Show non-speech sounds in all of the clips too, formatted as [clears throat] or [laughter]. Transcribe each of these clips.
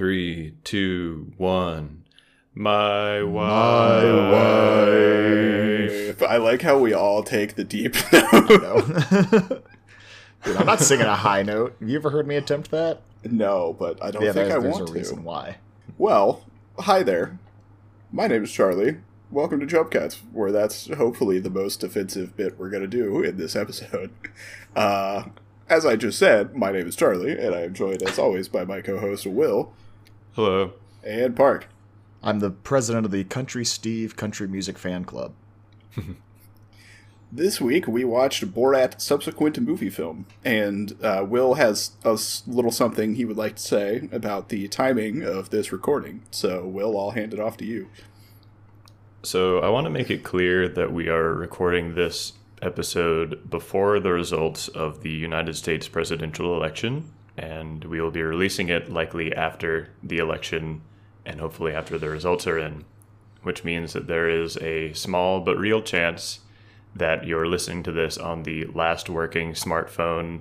Three, two, one. My wife. My wife. I like how we all take the deep [laughs] note. [laughs] Dude, I'm not singing a high note. Have you ever heard me attempt that? no, but I don't yeah, think there's, I want a to. reason why. Well, hi there. My name is Charlie. Welcome to Jump where that's hopefully the most offensive bit we're going to do in this episode. Uh, as I just said, my name is Charlie, and I am joined, as always, by my co host, Will Hello. and Park. I'm the president of the Country Steve Country Music Fan Club. This week we watched Borat subsequent movie film, and uh, Will has a little something he would like to say about the timing of this recording. So, Will, I'll hand it off to you. So I want to make it clear that we are recording this episode before the results of the United States presidential election, and we will be releasing it likely after the election and hopefully after the results are in, which means that there is a small but real chance that you're listening to this on the last working smartphone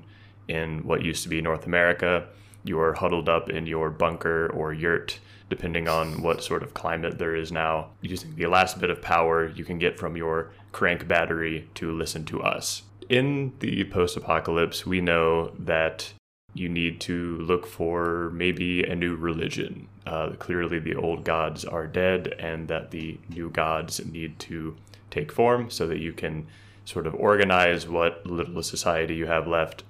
in what used to be North America. You are huddled up in your bunker or yurt, depending on what sort of climate there is now, using the last bit of power you can get from your crank battery to listen to us. In the post apocalypse, we know that you need to look for maybe a new religion. Uh, clearly, the old gods are dead, and that the new gods need to take form so that you can sort of organize what little society you have left.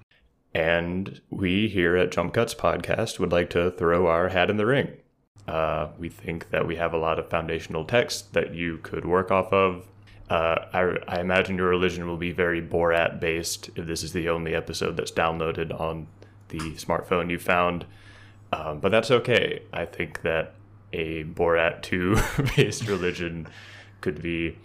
And we here at Jump Cuts Podcast would like to throw our hat in the ring. Uh, we think that we have a lot of foundational text that you could work off of. Uh, I, I imagine your religion will be very Borat based if this is the only episode that's downloaded on the smartphone you found. Um, but that's okay. I think that a Borat 2 [laughs] based religion could be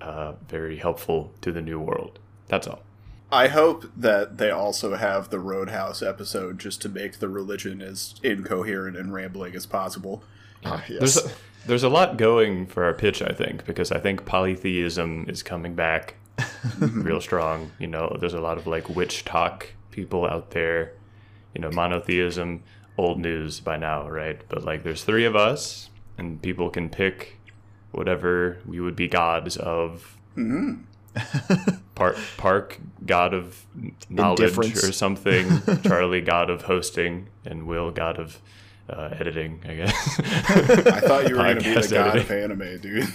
uh, very helpful to the new world. That's all. I hope that they also have the Roadhouse episode just to make the religion as incoherent and rambling as possible. Ah, yes. There's a, there's a lot going for our pitch, I think, because I think polytheism is coming back [laughs] real strong. You know, there's a lot of like witch talk people out there. You know, monotheism, old news by now, right? But like, there's three of us, and people can pick whatever we would be gods of. [laughs] Park, Park, god of knowledge or something. [laughs] Charlie, god of hosting, and Will, god of uh, editing. I guess. I thought you were going to be the god editing. of anime, dude.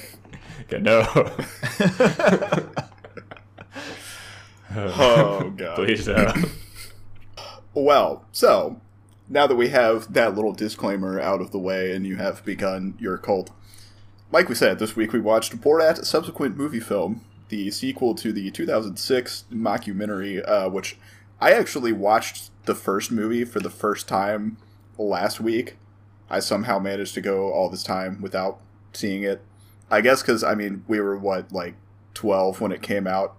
Okay, no, [laughs] Oh, God. please no. Well, so now that we have that little disclaimer out of the way and you have begun your cult, like we said, this week we watched Borat subsequent movie film, the sequel to the 2006 mockumentary, uh, which I actually watched the first movie for the first time last week. I somehow managed to go all this time without seeing it. I guess because, I mean, we were, what, like 12 when it came out?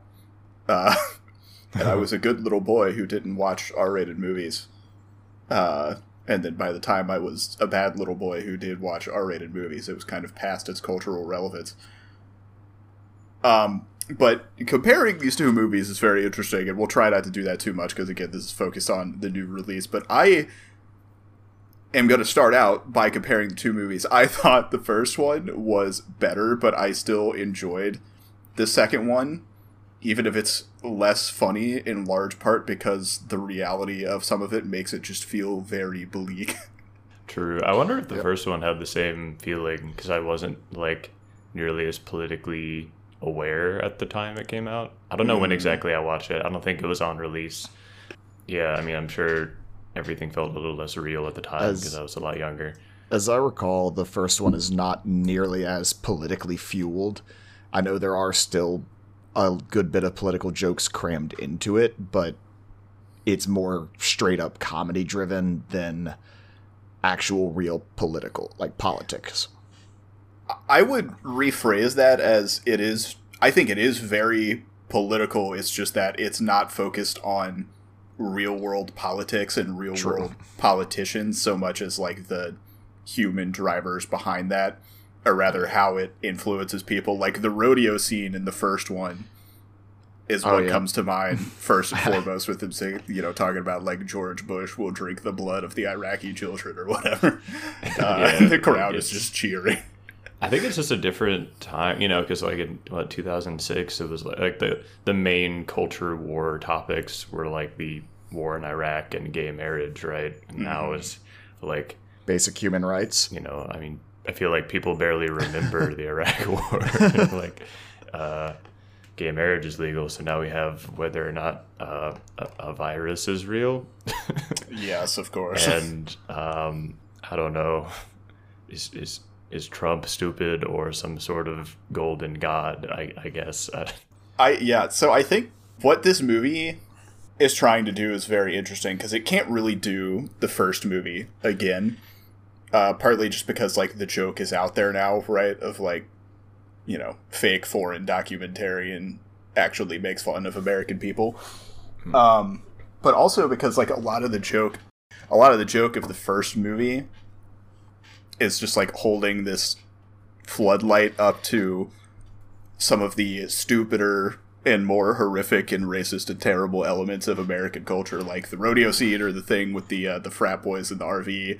Uh, [laughs] and I was a good little boy who didn't watch R-rated movies. Uh, and then by the time I was a bad little boy who did watch R-rated movies, it was kind of past its cultural relevance. Um, but comparing these two movies is very interesting, and we'll try not to do that too much because again, this is focused on the new release. But I am going to start out by comparing the two movies. I thought the first one was better, but I still enjoyed the second one even if it's less funny in large part because the reality of some of it makes it just feel very bleak. [laughs] True. I wonder if the first one had the same feeling because I wasn't like nearly as politically aware at the time it came out. I don't know when hmm. exactly I watched it. I don't think it was on release. Yeah, I mean, I'm sure everything felt a little less real at the time because I was a lot younger. As I recall, the first one is not nearly as politically fueled. I know there are still a good bit of political jokes crammed into it, but it's more straight up comedy driven than actual real political, like politics. I would rephrase that as it is I think it is very political. It's just that it's not focused on real world politics and real True. world politicians so much as like the human drivers behind that or rather how it influences people like the rodeo scene in the first one is Oh, what yeah. comes to mind [laughs] first and foremost with him saying you know talking about like george bush will drink the blood of the iraqi children or whatever [laughs] Uh, Yeah, the crowd is just cheering. I think it's just a different time, you know, because like in what 2006, it was like, like the the main culture war topics were like the war in Iraq and gay marriage, right? And now it's like Basic human rights. you know, I mean, I feel like people barely remember the [laughs] Iraq War. [laughs] like, uh, gay marriage is legal, so now we have whether or not uh, a, a virus is real, [laughs] Yes, of course. and um, I don't know, is is is Trump stupid or some sort of golden god? I, I guess. I, I yeah, so I think what this movie is trying to do is very interesting because it can't really do the first movie again. Uh, partly just because like the joke is out there now, right? Of like, you know, fake foreign documentary and actually makes fun of American people. Um, but also because like a lot of the joke, a lot of the joke of the first movie is just like holding this floodlight up to some of the stupider and more horrific and racist and terrible elements of American culture, like the rodeo scene or the thing with the uh, the frat boys in the RV,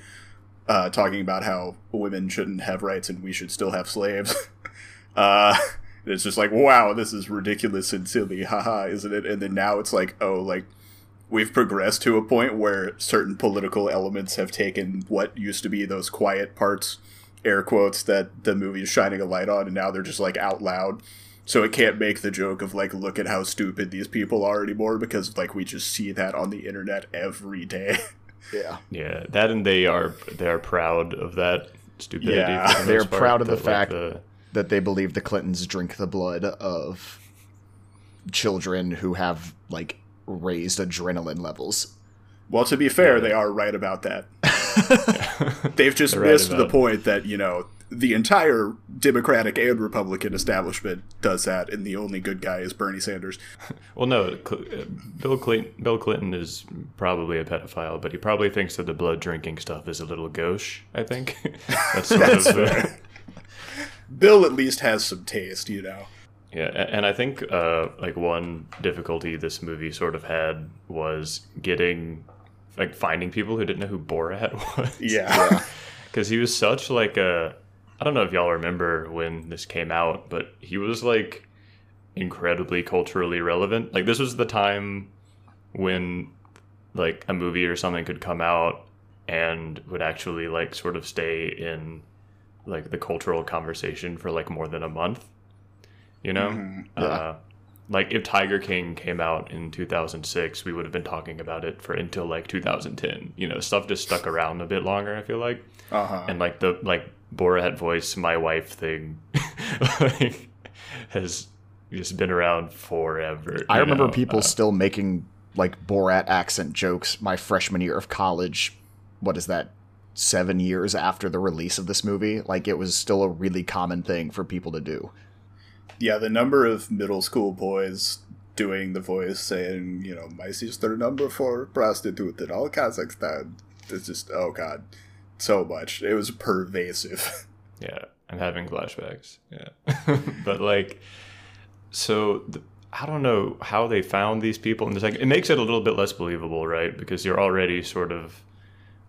uh, talking about how women shouldn't have rights and we should still have slaves. [laughs] uh, it's just like, wow, this is ridiculous and silly, [laughs] haha, isn't it? And then now it's like, oh, like we've progressed to a point where certain political elements have taken what used to be those quiet parts air quotes that the movie is shining a light on and now they're just like out loud so it can't make the joke of like look at how stupid these people are anymore because like we just see that on the internet every day [laughs] Yeah. yeah, that and they are they are proud of that stupidity. Yeah. the They're part, proud of the like, fact- the- That they believe the Clintons drink the blood of children who have like raised adrenaline levels. well to be fair Yeah. they are right about that they've just right missed the point that you know the entire democratic and republican establishment does that and the only good guy is bernie sanders [laughs] Well, no, uh, Bill Clinton. Bill Clinton is probably a pedophile, but he probably thinks that the blood drinking stuff is a little gauche. I think [laughs] that's sort That's of uh, fair. bill at least has some taste you know yeah. And I think uh, like one difficulty this movie sort of had was getting like finding people who didn't know who Borat [laughs] was. yeah. because [laughs] he was such like a i don't know if y'all remember when this came out but he was like incredibly culturally relevant like this was the time when like a movie or something could come out and would actually like sort of stay in like the cultural conversation for like more than a month you know Mhm. uh, like if tiger king came out in 2006 we would have been talking about it for until like 2010 you know stuff just stuck around a bit longer i feel like uh-huh and like the like Borat voice, my wife thing, [laughs] like, has just been around forever. I remember know? people Uh, still making like Borat accent jokes my freshman year of college. What is that? Seven years after the release of this movie, like it was still a really common thing for people to do. Yeah, the number of middle school boys doing the voice saying, you know, my sister number four prostitute in all Kazakhstan. It's just, oh god, so much. It was pervasive. [laughs] yeah, I'm having flashbacks. Yeah, [laughs] but like, so th- I don't know how they found these people, and it's like it makes it a little bit less believable, right? Because you're already sort of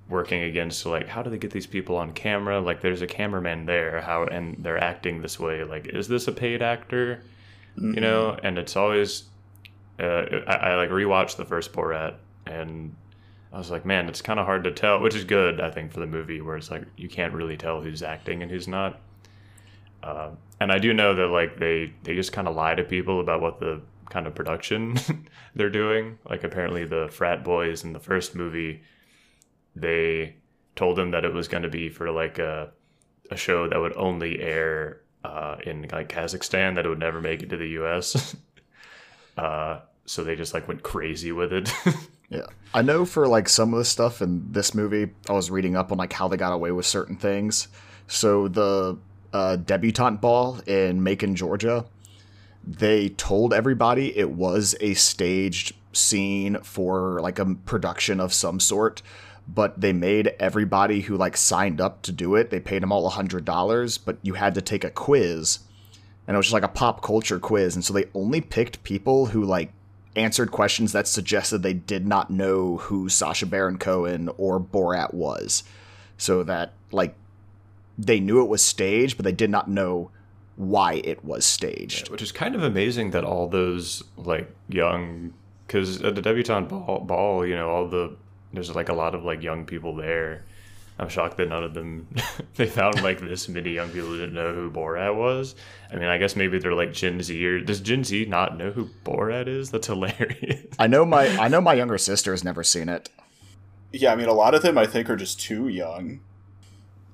working against like how do they get these people on camera? Like there's a cameraman there how and they're acting this way like is this a paid actor? You know and it's always uh, I, I like rewatched the first borat and i was like man it's kind of hard to tell which is good i think for the movie where it's like you can't really tell who's acting and who's not. Uh, and i do know that like they they just kind of lie to people about what the kind of production [laughs] they're doing. Like apparently the frat boys in the first movie they told them that it was going to be for like a, a show that would only air uh, in like Kazakhstan that it would never make it to the U.S. [laughs] uh, so they just like went crazy with it. [laughs] Yeah. I know for like some of the stuff in this movie, I was reading up on like how they got away with certain things. So the uh, debutante ball in Macon, Georgia, they told everybody it was a staged scene for like a production of some sort, but they made everybody who like signed up to do it, they paid them all a hundred dollars, but you had to take a quiz. And it was just like a pop culture quiz. And so they only picked people who like answered questions that suggested they did not know who Sacha Baron Cohen or Borat was. so that like they knew it was staged, but they did not know why it was staged. Which is kind of amazing that all those like young, because at the debutante ball, ball, you know, all the there's like a lot of like young people there. I'm shocked that none of them [laughs] they found like this many young people who didn't know who Borat was. I mean, I guess maybe they're like Gen Z or does Gen Z not know who Borat is? That's hilarious. I know my I know my younger sister has never seen it. Yeah, I mean, a lot of them I think are just too young.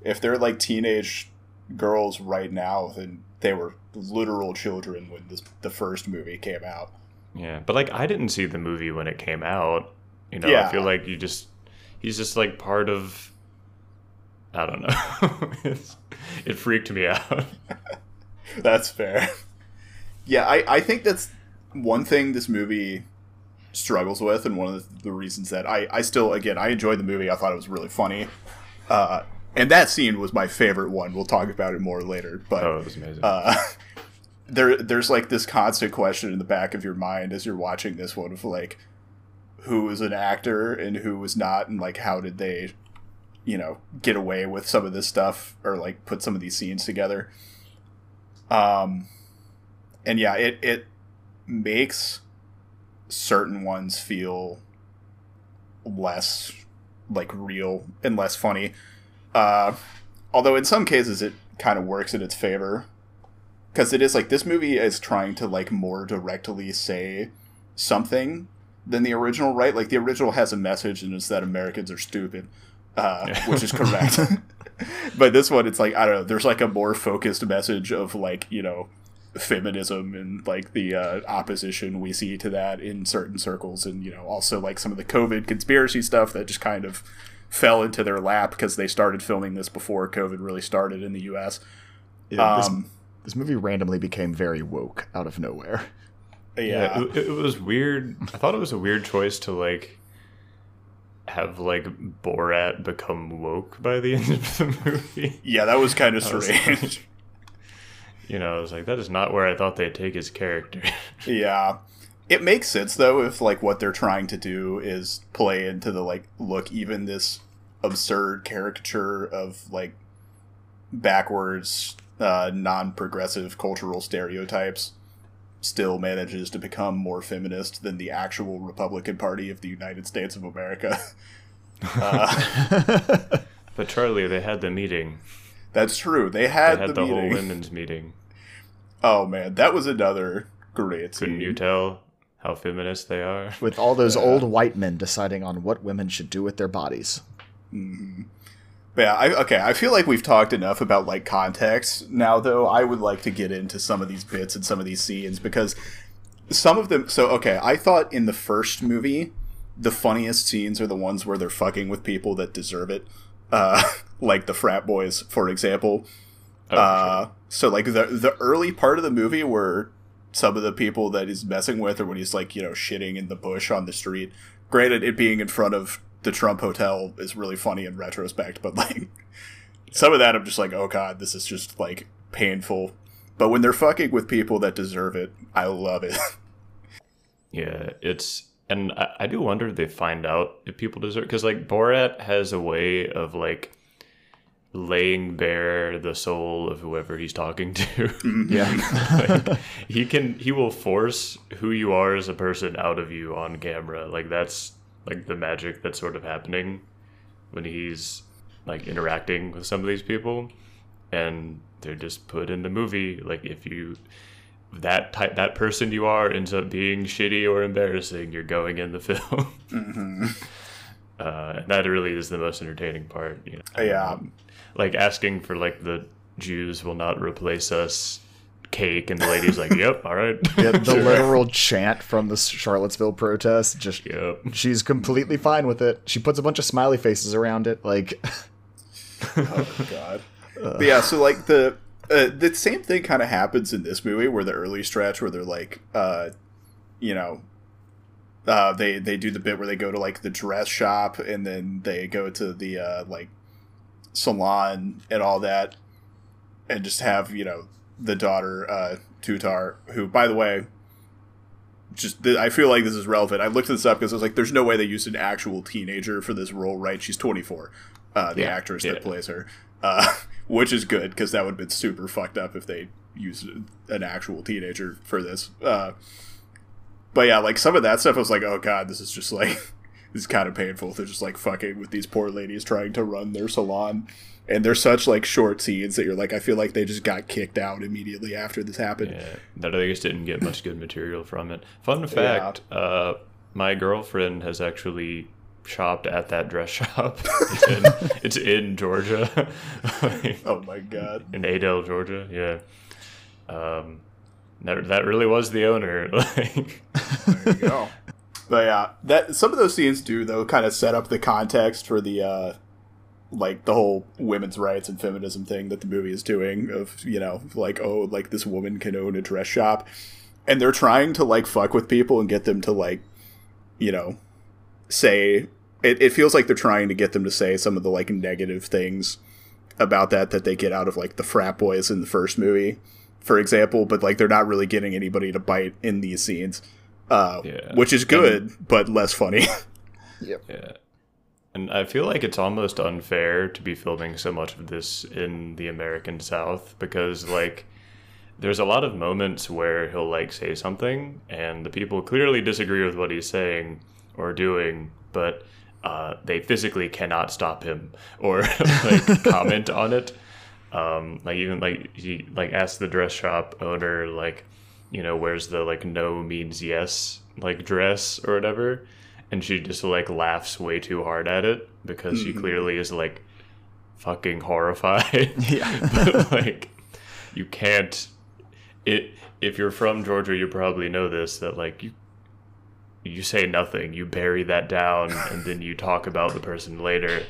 If they're like teenage girls right now, then they were literal children when this, the first movie came out. Yeah, but like I didn't see the movie when it came out. You know, Yeah. I feel like you just he's just like part of I don't know. [laughs] It freaked me out. [laughs] That's fair. yeah, I, I think that's one thing this movie struggles with, and one of the reasons that I, I still, again, I enjoyed the movie. I thought it was really funny. Uh, and that scene was my favorite one. We'll talk about it more later. But Oh, it was amazing. uh, [laughs] there there's like this constant question in the back of your mind as you're watching this one of like who is an actor and who is not and like how did they you know get away with some of this stuff or like put some of these scenes together. Um and yeah it it makes certain ones feel less like real and less funny. Uh although in some cases it kind of works in its favor. Because it is like this movie is trying to like more directly say something than the original right like the original has a message and it's that americans are stupid uh, Yeah. which is correct [laughs] but this one it's like i don't know there's like a more focused message of like you know feminism and like the uh, opposition we see to that in certain circles and you know also like some of the covid conspiracy stuff that just kind of fell into their lap because they started filming this before covid really started in the us Yeah, this, um, this movie randomly became very woke out of nowhere. Yeah, it, it was weird. I thought it was a weird choice to like have like Borat become woke by the [laughs] end of the movie. Yeah, that was kind of was- strange. You know, I was like, that is not where I thought they'd take his character. [laughs] yeah. It makes sense though if like what they're trying to do is play into the like look even this absurd caricature of like backwards uh non-progressive cultural stereotypes still manages to become more feminist than the actual Republican Party of the United States of America. [laughs] uh, [laughs] but Charlie, they had the meeting. that's true. They They had, had the, the, whole [laughs] women's meeting. Oh man, that was another great Couldn't scene. you tell how feminist they are? With all those old white men deciding on what women should do with their bodies. But yeah, I, okay. I feel like we've talked enough about like context now, though. I would like to get into some of these bits and some of these scenes because some of them. So okay, I thought in the first movie, the funniest scenes are the ones where they're fucking with people that deserve it, uh, [laughs] like the frat boys, for example. Oh, Uh, so like the the early part of the movie where some of the people that he's messing with, or when he's like you know shitting in the bush on the street. Granted, it being in front of the Trump Hotel is really funny in retrospect, but like some of that, I'm just like, oh god, this is just like painful. But when they're fucking with people that deserve it, I love it. [laughs] Yeah, it's and I, I do wonder if they find out if people deserve because like Borat has a way of like laying bare the soul of whoever he's talking to. Mm-hmm. Yeah. [laughs] like, he can he will force who you are as a person out of you on camera. Like that's like the magic that's sort of happening when he's like interacting with some of these people. And they're just put in the movie. Like if you that type that person you are ends up being shitty or embarrassing you're going in the [laughs] film. Uh, and that really is the most entertaining part you know. Yeah, like asking for like the jews will not replace us cake and the lady's like yep all right [laughs] Yeah, the [laughs] literal chant from the Charlottesville protest. Just yep she's completely fine with it. She puts a bunch of smiley faces around it. Like, [laughs] oh god. But yeah, so like the uh, the same thing kind of happens in this movie where the early stretch where they're like, uh, you know, uh, they they do the bit where they go to like the dress shop and then they go to the uh, like salon and all that, and just have you know the daughter uh, Tutar, who by the way. Just, th- I feel like this is relevant. I looked this up because I was like, "There's no way they used an actual teenager for this role, right? She's 24." uh, the Yeah. actress Yeah. that plays her, uh, [laughs] which is good because that would have been super fucked up if they used an actual teenager for this. Uh, but yeah, like some of that stuff, I was like, oh god, this is just like [laughs] this is kind of painful. They're just like fucking with these poor ladies trying to run their salon. And they're such like short scenes that you're like, I feel like they just got kicked out immediately after this happened. Yeah, that I just didn't get much good material from it. Fun fact: uh, my girlfriend has actually shopped at that dress shop. It's [laughs] in, it's in Georgia, [laughs] Oh my god. in Adel, Georgia. Yeah, um, that that really was the owner. [laughs] Like, There you go. But yeah, that some of those scenes do though kind of set up the context for the uh like the whole women's rights and feminism thing that the movie is doing of, you know, like oh, like this woman can own a dress shop and they're trying to like fuck with people and get them to like you know, say it, it feels like they're trying to get them to say some of the like negative things about that that they get out of like the frat boys in the first movie, for example, but like they're not really getting anybody to bite in these scenes. Uh, Yeah. which is good, but less funny. [laughs] Yep. yeah, and I feel like it's almost unfair to be filming so much of this in the American South because like. There's a lot of moments where he'll like say something, and the people clearly disagree with what he's saying or doing, but uh, they physically cannot stop him or [laughs] like [laughs] comment on it. Um, like even like he like asked the dress shop owner like, you know, where's the like no means yes like dress or whatever, and she just like laughs way too hard at it because she mm-hmm. clearly is like fucking horrified. [laughs] Yeah. [laughs] but like you can't it if you're from Georgia you probably know this that like you you say nothing you bury that down and then you talk about the person later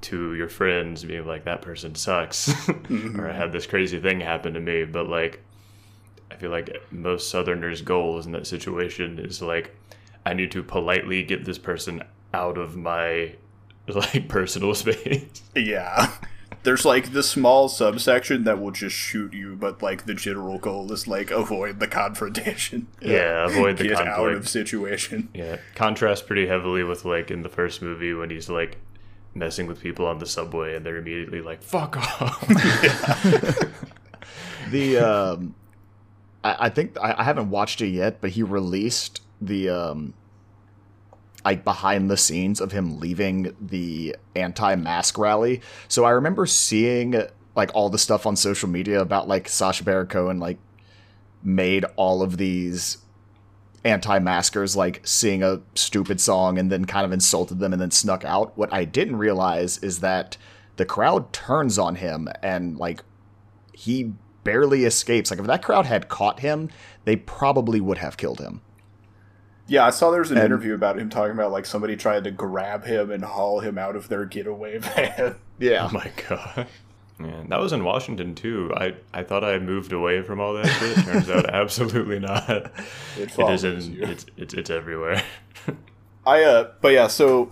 to your friends being like that person sucks [laughs] mm-hmm. or I had this crazy thing happen to me but like I feel like most southerners goals in that situation is like I need to politely get this person out of my [laughs] like personal [laughs] space yeah. There's like the small subsection that will just shoot you, but like the general goal is like avoid the confrontation. [laughs] yeah avoid the confrontation. Get conflict out of situation. Yeah, contrasts pretty heavily with like in the first movie when he's like messing with people on the subway and they're immediately like "fuck off." The um, I, I think I, I haven't watched it yet, but he released the um, like behind the scenes of him leaving the anti-mask rally. So I remember seeing like all the stuff on social media about like Sacha Baron Cohen like made all of these anti-maskers like sing a stupid song and then kind of insulted them and then snuck out. What I didn't realize is that the crowd turns on him and like he barely escapes. Like if that crowd had caught him, they probably would have killed him. Yeah, I saw there was an And- interview about him talking about like somebody tried to grab him and haul him out of their getaway [laughs] van. Yeah. oh my god. Yeah, that was in Washington too. I, I thought I moved away from all that shit. Turns out [laughs] absolutely not. It It is follows in you. it's, it's it's everywhere. I uh but yeah, so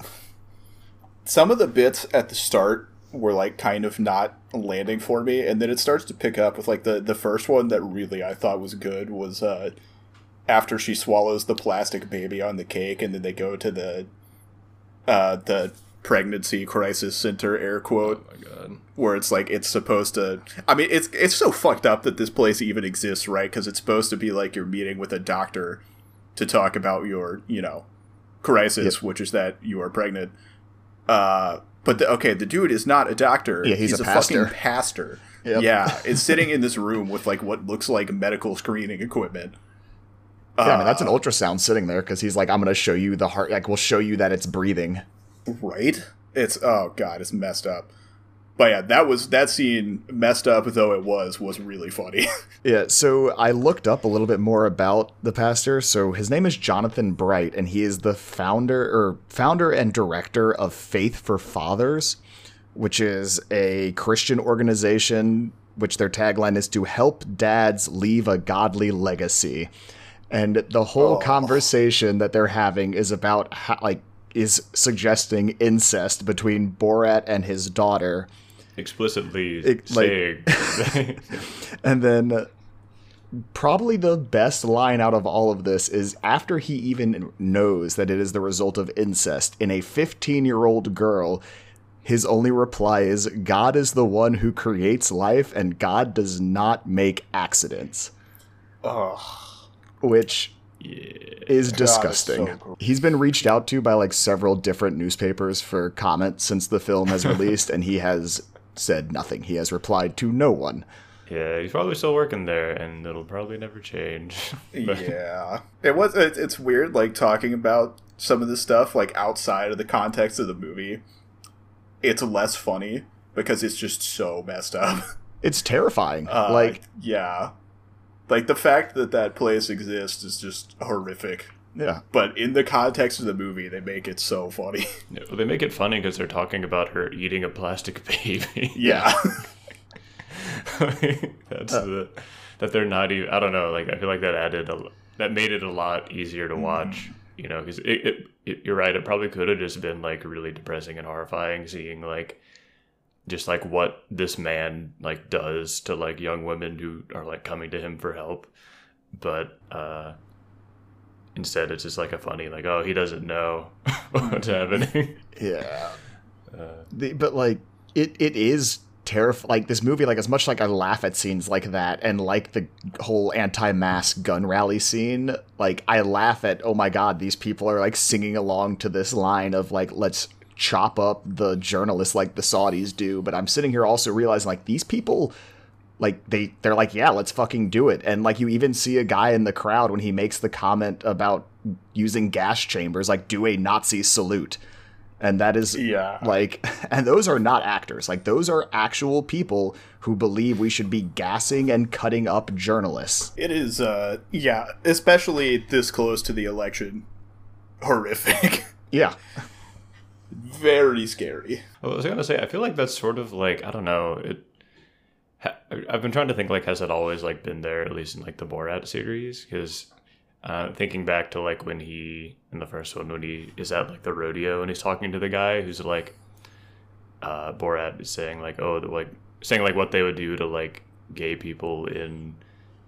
some of the bits at the start were like kind of not landing for me and then it starts to pick up with like the the first one that really I thought was good was uh after she swallows the plastic baby on the cake and then they go to the uh the pregnancy crisis center air quote oh my god. where it's like it's supposed to i mean it's it's so fucked up that this place even exists right because it's supposed to be like you're meeting with a doctor to talk about your you know crisis Yep. which is that you are pregnant uh but the, okay the dude is not a doctor Yeah, he's a pastor. fucking pastor Yep. yeah it's sitting in this room with like what looks like medical screening equipment Yeah, I mean that's an Uh, ultrasound sitting there because he's like, I'm gonna show you the heart. Like, we'll show you that it's breathing. right it's oh god it's messed up but yeah that was that scene messed up though it was was really funny [laughs] Yeah. So I looked up a little bit more about the pastor. So his name is Jonathan Bright, and he is the founder or founder and director of Faith for Fathers, which is a Christian organization. Which their tagline is to help dads leave a godly legacy. And the whole Oh. conversation that they're having is about how, like, is suggesting incest between Borat and his daughter. Explicitly It- like- [laughs] And then probably the best line out of all of this is after he even knows that it is the result of incest in a 15 year old girl, his only reply is God is the one who creates life and God does not make accidents. Ugh. Which Yeah. is God, disgusting. it's so cool. He's been reached out to by like several different newspapers for comment since the film has [laughs] released, and he has said nothing. He has replied to no one. Yeah, he's probably still working there, and it'll probably never change. [laughs] But- yeah, it was. It, it's weird, like talking about some of this stuff, like outside of the context of the movie. It's less funny because it's just so messed up. It's terrifying. [laughs] Uh, like, yeah, like the fact that that place exists is just horrific. yeah. But in the context of the movie, they make it so funny. [laughs] No, they make it funny because they're talking about her eating a plastic [laughs] baby. yeah, [laughs] That's uh. the that they're not even. I don't know. Like I feel like that added a that made it a lot easier to watch. Mm-hmm. You know, because it, it, it you're right. It probably could have just been like really depressing and horrifying seeing like just like what this man like does to like young women who are like coming to him for help, but uh instead it's just like a funny like oh he doesn't know [laughs] what's happening. Yeah. [laughs] The, but like it it is terrifying. Like this movie, like as much like I laugh at scenes like that, and like the whole anti-mask gun rally scene, like I laugh at oh my god, these people are like singing along to this line of like let's chop up the journalists like the Saudis do. But I'm sitting here also realizing like these people like they they're like yeah let's fucking do it and like you even see a guy in the crowd when he makes the comment about using gas chambers like do a nazi salute and that is Yeah. like [laughs] and those are not actors like those are actual people who believe we should be gassing and cutting up journalists it is. uh Yeah, especially this close to the election, horrific. [laughs] yeah Very scary. I was gonna say, I feel like that's sort of like I don't know. It. I've been trying to think like has it always like been there at least in like the Borat series because uh, thinking back to like when he in the first one when he is at like the rodeo and he's talking to the guy who's like uh, Borat is saying like oh the, like saying like what they would do to like gay people in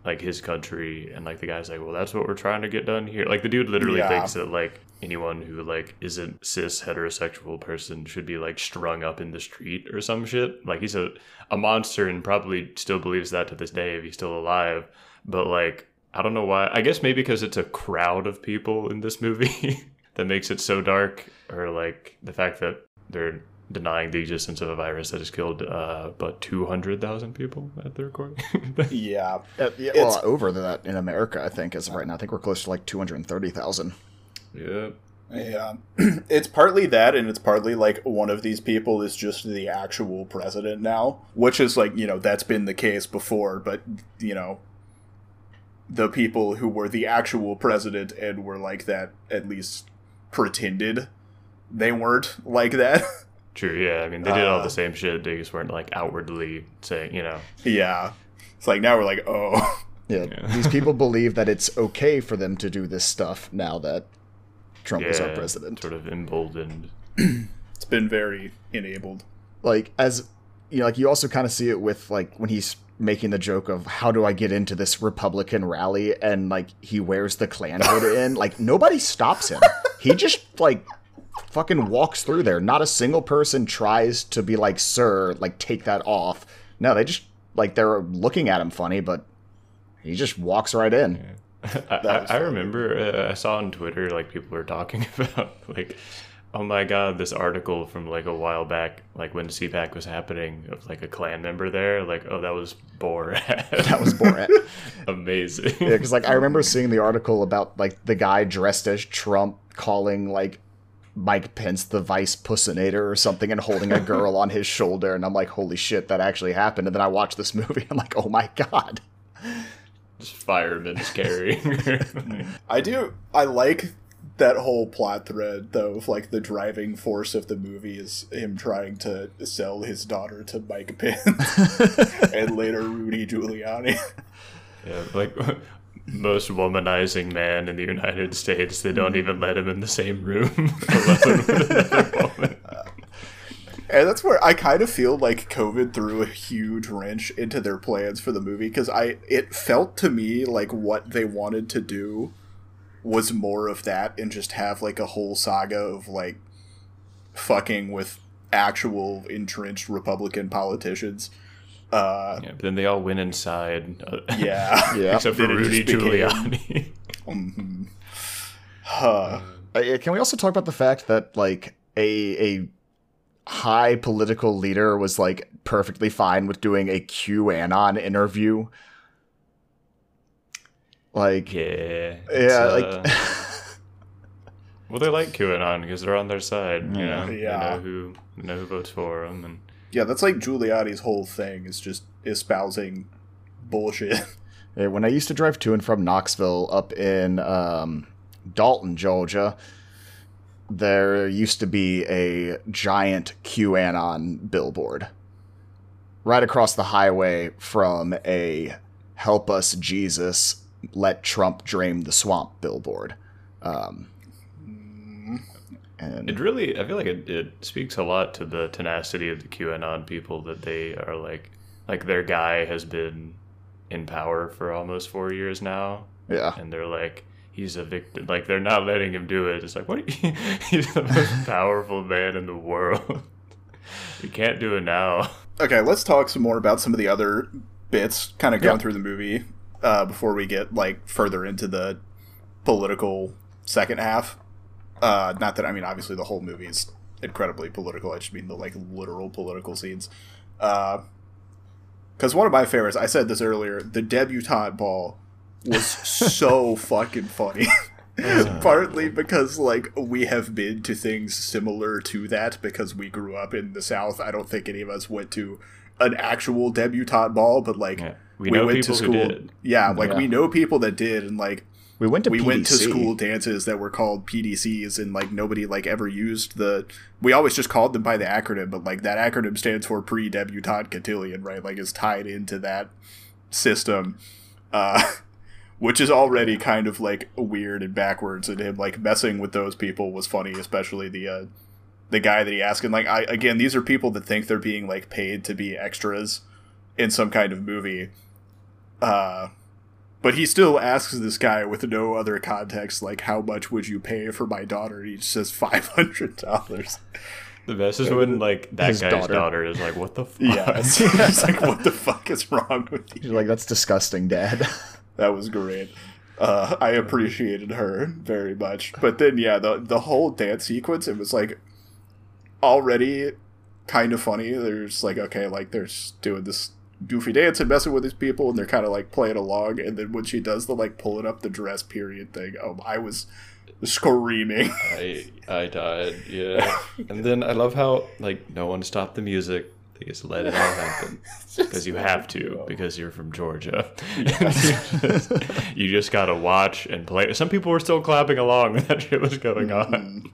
like his country and like the guy's like well that's what we're trying to get done here like the dude literally Yeah. thinks that like anyone who like isn't cis heterosexual person should be like strung up in the street or some shit. Like he's a, a monster and probably still believes that to this day if he's still alive. But like i don't know why. I guess maybe because it's a crowd of people in this movie [laughs] that makes it so dark or like the fact that they're denying the existence of a virus that has killed uh about 200,000 people at the recording [laughs] Yeah, Uh, yeah, It's- well over that in america i think as of right now. I think we're close to like 230000 yeah yeah. [clears throat] it's partly that, and it's partly like one of these people is just the actual president now, which is like you know that's been the case before, but you know the people who were the actual president and were like that at least pretended they weren't like that. [laughs] True, yeah. I mean, they did all Uh, the same shit. They just weren't like outwardly saying, you know. yeah, it's like now we're like oh. [laughs] Yeah, Yeah. these people [laughs] believe that it's okay for them to do this stuff now that Trump is our president. Sort of emboldened. [clears throat] It's been very enabled. Like as you know, like you also kind of see it with like when he's making the joke of how do I get into this Republican rally and like he wears the Klan hood in, [laughs] like nobody stops him. He just like fucking walks through there. Not a single person tries to be like, "Sir, like take that off." No, they just like they're looking at him funny, but he just walks right in. I, was I, I remember uh, I saw on Twitter like people were talking [laughs] about like, oh my god, this article from like a while back, like when CPAC was happening, of like a Klan member there. Like, oh, that was Borat. [laughs] That was Borat. [laughs] amazing. Yeah, because like I remember seeing the article about like the guy dressed as Trump calling like Mike Pence the vice pussinator or something and holding a girl on his shoulder, and I'm like, holy shit, that actually happened. And then I watched this movie, I'm like, oh my god. Just firemen carrying. her. I do. I like that whole plot thread, though, of like the driving force of the movie is him trying to sell his daughter to Mike Pence [laughs] and later Rudy Giuliani. yeah, like most womanizing man in the United States, they don't mm-hmm. even let him in the same room [laughs] alone with another woman. [laughs] And that's where I kind of feel like COVID threw a huge wrench into their plans for the movie because I it felt to me like what they wanted to do was more of that and just have like a whole saga of like fucking with actual entrenched Republican politicians. Uh, Yeah, but then they all went inside. uh, yeah, [laughs] Yeah. except for Then Rudy just became- Giuliani. Mhm. Huh. Uh, can we also talk about the fact that like a a high political leader was like perfectly fine with doing a QAnon interview? Like, yeah. yeah, it's, like uh, [laughs] well, they like QAnon because they're on their side. You know, Yeah. they know who they know who votes for them, and Yeah, that's like Giuliani's whole thing is just espousing bullshit. [laughs] Yeah, when I used to drive to and from Knoxville up in um, Dalton, Georgia, there used to be a giant QAnon billboard right across the highway from a "Help Us Jesus, Let Trump Drain the Swamp" billboard. Um, and it really I feel like it, it speaks a lot to the tenacity of the QAnon people that they are like like their guy has been in power for almost four years now, yeah, and they're like. He's a victim. Like they're not letting him do it. It's like, what? Are you, [laughs] he's the most [laughs] powerful man in the world. you can't do it now. Okay, let's talk some more about some of the other bits kind of going Yeah. through the movie uh, before we get like further into the political second half. Uh, not that I mean, obviously the whole movie is incredibly political. I just mean the like literal political scenes. Because one of my favorites, I said this earlier, the debutante ball was so fucking funny. [laughs] [laughs] Partly because like we have been to things similar to that because we grew up in the South. I don't think any of us went to an actual debutante ball, but like Yeah. We know people who did. Yeah, like Yeah. we know people that did, and like we went to we went to school dances that were called PDCs, and like nobody like ever used the. We always just called them by the acronym, but like that acronym stands for pre debutante cotillion, right? Like is tied into that system, uh, [laughs] which is already kind of like weird and backwards. And him like messing with those people was funny, especially the uh, the guy that he asked. And like I again, these are people that think they're being like paid to be extras in some kind of movie. Uh, but he still asks this guy with no other context, like, how much would you pay for my daughter? And he just says [laughs] five hundred dollars. The best is when like that His guy's daughter. daughter. is like, "What the [laughs] fuck?" [laughs] Yeah, it's, it's like, what the fuck is wrong with you? You're like, that's disgusting, Dad. That was great. Uh, I appreciated her very much. But then, yeah, the the whole dance sequence, it was like already kind of funny. There's like, okay, like they're doing this goofy dance and messing with these people, and they're kind of like playing along. And then when she does the like pulling up the dress period thing, oh, I was screaming. I I died. Yeah. [laughs] and then I love how like no one stopped the music. Just let it all happen [laughs] because you have to because you're from Georgia. [laughs] [laughs] you, just, you just gotta watch and play. Some people were still clapping along when that shit was going on.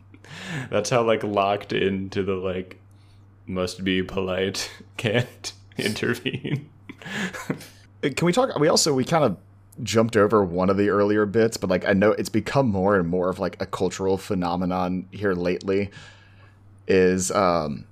That's how like locked into the like must be polite can't intervene. Can we talk? We also we kind of jumped over one of the earlier bits, but like I know it's become more and more of like a cultural phenomenon here lately. Is um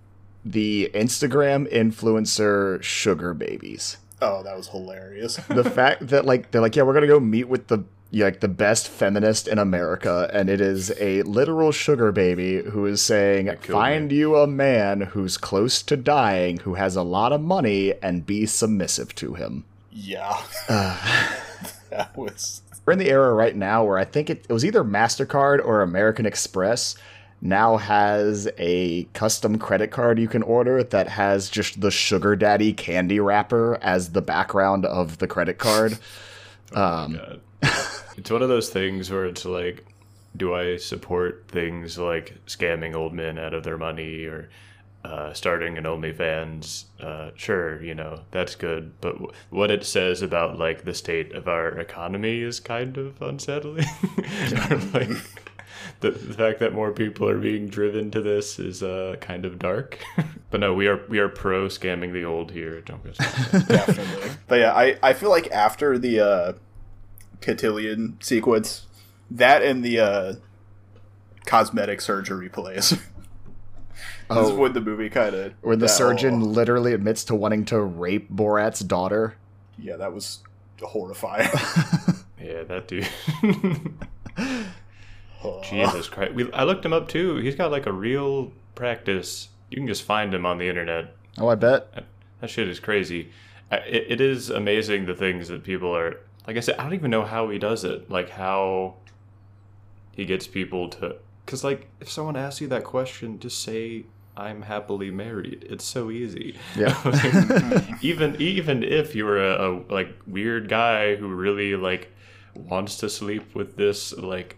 the Instagram influencer sugar babies? Oh, that was hilarious. [laughs] The fact that like they're like, yeah, we're gonna go meet with the like the best feminist in America, and it is a literal sugar baby who is saying, killed "Find you a man who's close to dying, who has a lot of money, and be submissive to him." yeah, [laughs] that was We're in the era right now where I think it, it was either MasterCard or American Express now has a custom credit card you can order that has just the sugar daddy candy wrapper as the background of the credit card. [laughs] oh Um, God. it's one of those things where it's like, do I support things like scamming old men out of their money or uh, starting an OnlyFans? Uh, sure, you know that's good, but w- what it says about like the state of our economy is kind of unsettling. [laughs] Or, like, [laughs] the, the fact that more people are being driven to this is uh, kind of dark. [laughs] but no, we are we are pro scamming the old here. Don't go. [laughs] definitely. but yeah, I, I feel like after the uh, cotillion sequence, that and the uh, cosmetic surgery plays. this is Oh. when the movie kind of where the surgeon literally admits to wanting to rape Borat's daughter. yeah, that was horrifying. Yeah, that dude. Jesus Christ! We, I looked him up too. He's got like a real practice you can just find him on the internet. Oh, I bet. That shit is crazy. It, it is amazing the things that people are. Like I said, I don't even know how he does it. Like how he gets people to. Because like, if someone asks you that question, just say I'm happily married. It's so easy. Yeah. [laughs] [laughs] even even if you're a, a like weird guy who really like wants to sleep with this like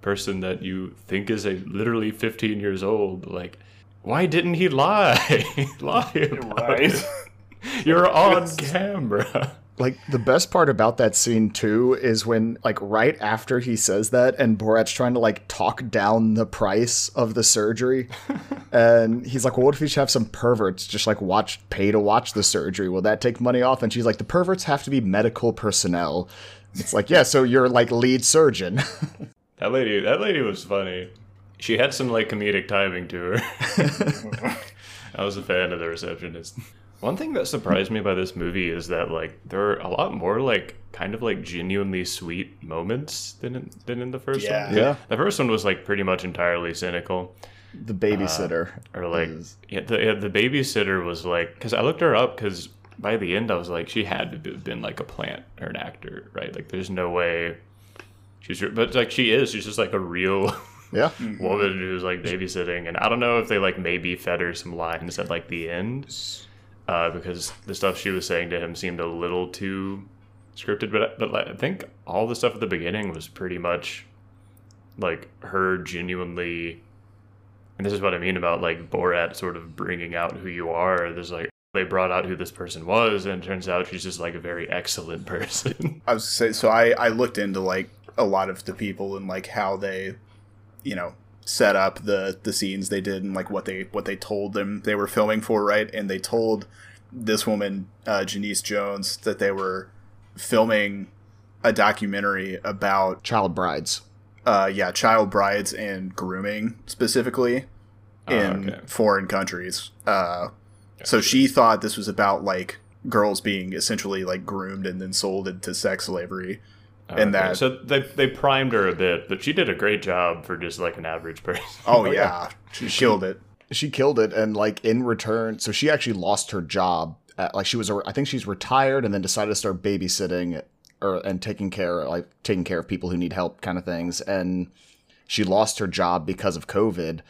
person that you think is a literally 15 years old, like why didn't he lie? [laughs] lie about Right. it. [laughs] You're on camera. [laughs] Like the best part about that scene too is when like right after he says that and Borat's trying to like talk down the price of the surgery and he's like, well, what if we should have some perverts just like watch pay to watch the surgery? Will that take money off? And she's like, the perverts have to be medical personnel. It's like, yeah, so you're like lead surgeon. That lady, that lady was funny. She had some like comedic timing to her. [laughs] I was a fan of the receptionist. One thing that surprised me by this movie is that like there are a lot more like kind of like genuinely sweet moments than in, than in the first Yeah. one. Yeah. The first one was like pretty much entirely cynical. the babysitter. Uh, or like is- yeah, the yeah, the babysitter was like because I looked her up because by the end I was like she had to have been like a plant or an actor, right? Like there's no way she's but like she is. She's just like a real [laughs] yeah. woman who's like babysitting, and I don't know if they like maybe fed her some lines at like the end uh, because the stuff she was saying to him seemed a little too scripted. But but like, I think all the stuff at the beginning was pretty much like her genuinely. And this is what I mean about like Borat sort of bringing out who you are. There's like they brought out who this person was, and it turns out she's just like a very excellent [laughs] person. I was say so. I I looked into like a lot of the people and like how they, you know, set up the the scenes they did and like what they what they told them they were filming for, right? And they told this woman, uh, Jeanise Jones, that they were filming a documentary about Child brides. uh yeah child brides and grooming specifically in okay. foreign countries uh so she thought this was about like girls being essentially like groomed and then sold into sex slavery and Okay, that so they they primed her a bit, but she did a great job for just like an average [laughs] person. oh [laughs] yeah. She killed it. She killed it and like in return so she actually lost her job at, like she was a- i think she's retired and then decided to start babysitting or and taking care like taking care of people who need help kind of things and she lost her job because of covid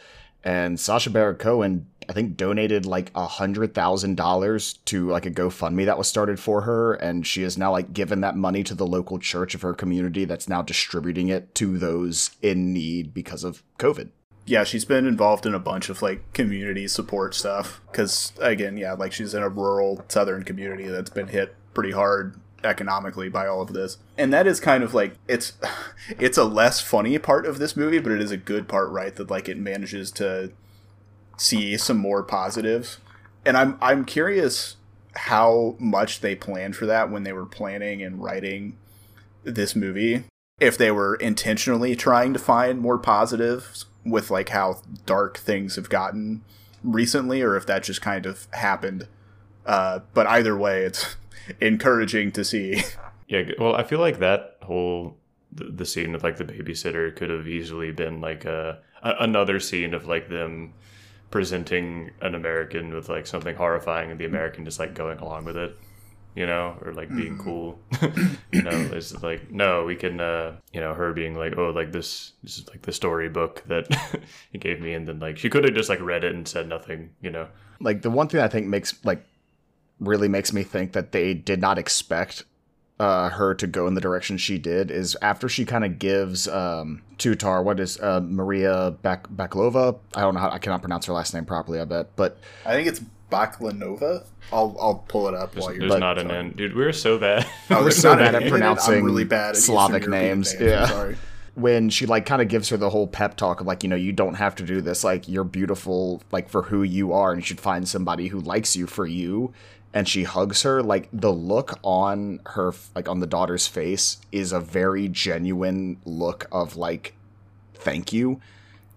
and sacha baron cohen i think donated like a hundred thousand dollars to like a gofundme that was started for her and she has now like given that money to the local church of her community that's now distributing it to those in need because of covid. Yeah she's been involved in a bunch of like community support stuff because again yeah like she's in a rural southern community that's been hit pretty hard economically by all of this. And that is kind of like it's [sighs] it's a less funny part of this movie but it is a good part right that like it manages to see some more positives and i'm i'm curious how much they planned for that when they were planning and writing this movie. If they were intentionally trying to find more positives with like how dark things have gotten recently or if that just kind of happened. Uh, but either way it's [laughs] encouraging to see. Yeah, well, I feel like that whole the, the scene with like the babysitter could have easily been like a, a another scene of like them presenting an American with like something horrifying and the American just like going along with it, you know, or like being cool. [laughs] you know, it's like no, we can uh you know, her being like, Oh, like this this is like the storybook that [laughs] he gave me and then like she could have just like read it and said nothing, you know. like the one thing I think makes like really makes me think that they did not expect uh, her to go in the direction she did is after she kind of gives um, Tutar what is uh, Maria Bak- Baklova I don't know how I cannot pronounce her last name properly I bet but i think it's baklanova i'll i'll pull it up while you're There's not an end. Dude, we're so bad. [laughs] Oh, We're so bad at end in it? pronouncing I'm really bad at Slavic European names, I'm yeah. when she like kind of gives her the whole pep talk of like you know you don't have to do this like you're beautiful like for who you are and you should find somebody who likes you for you and she hugs her like the look on her like on the daughter's face is a very genuine look of like thank you.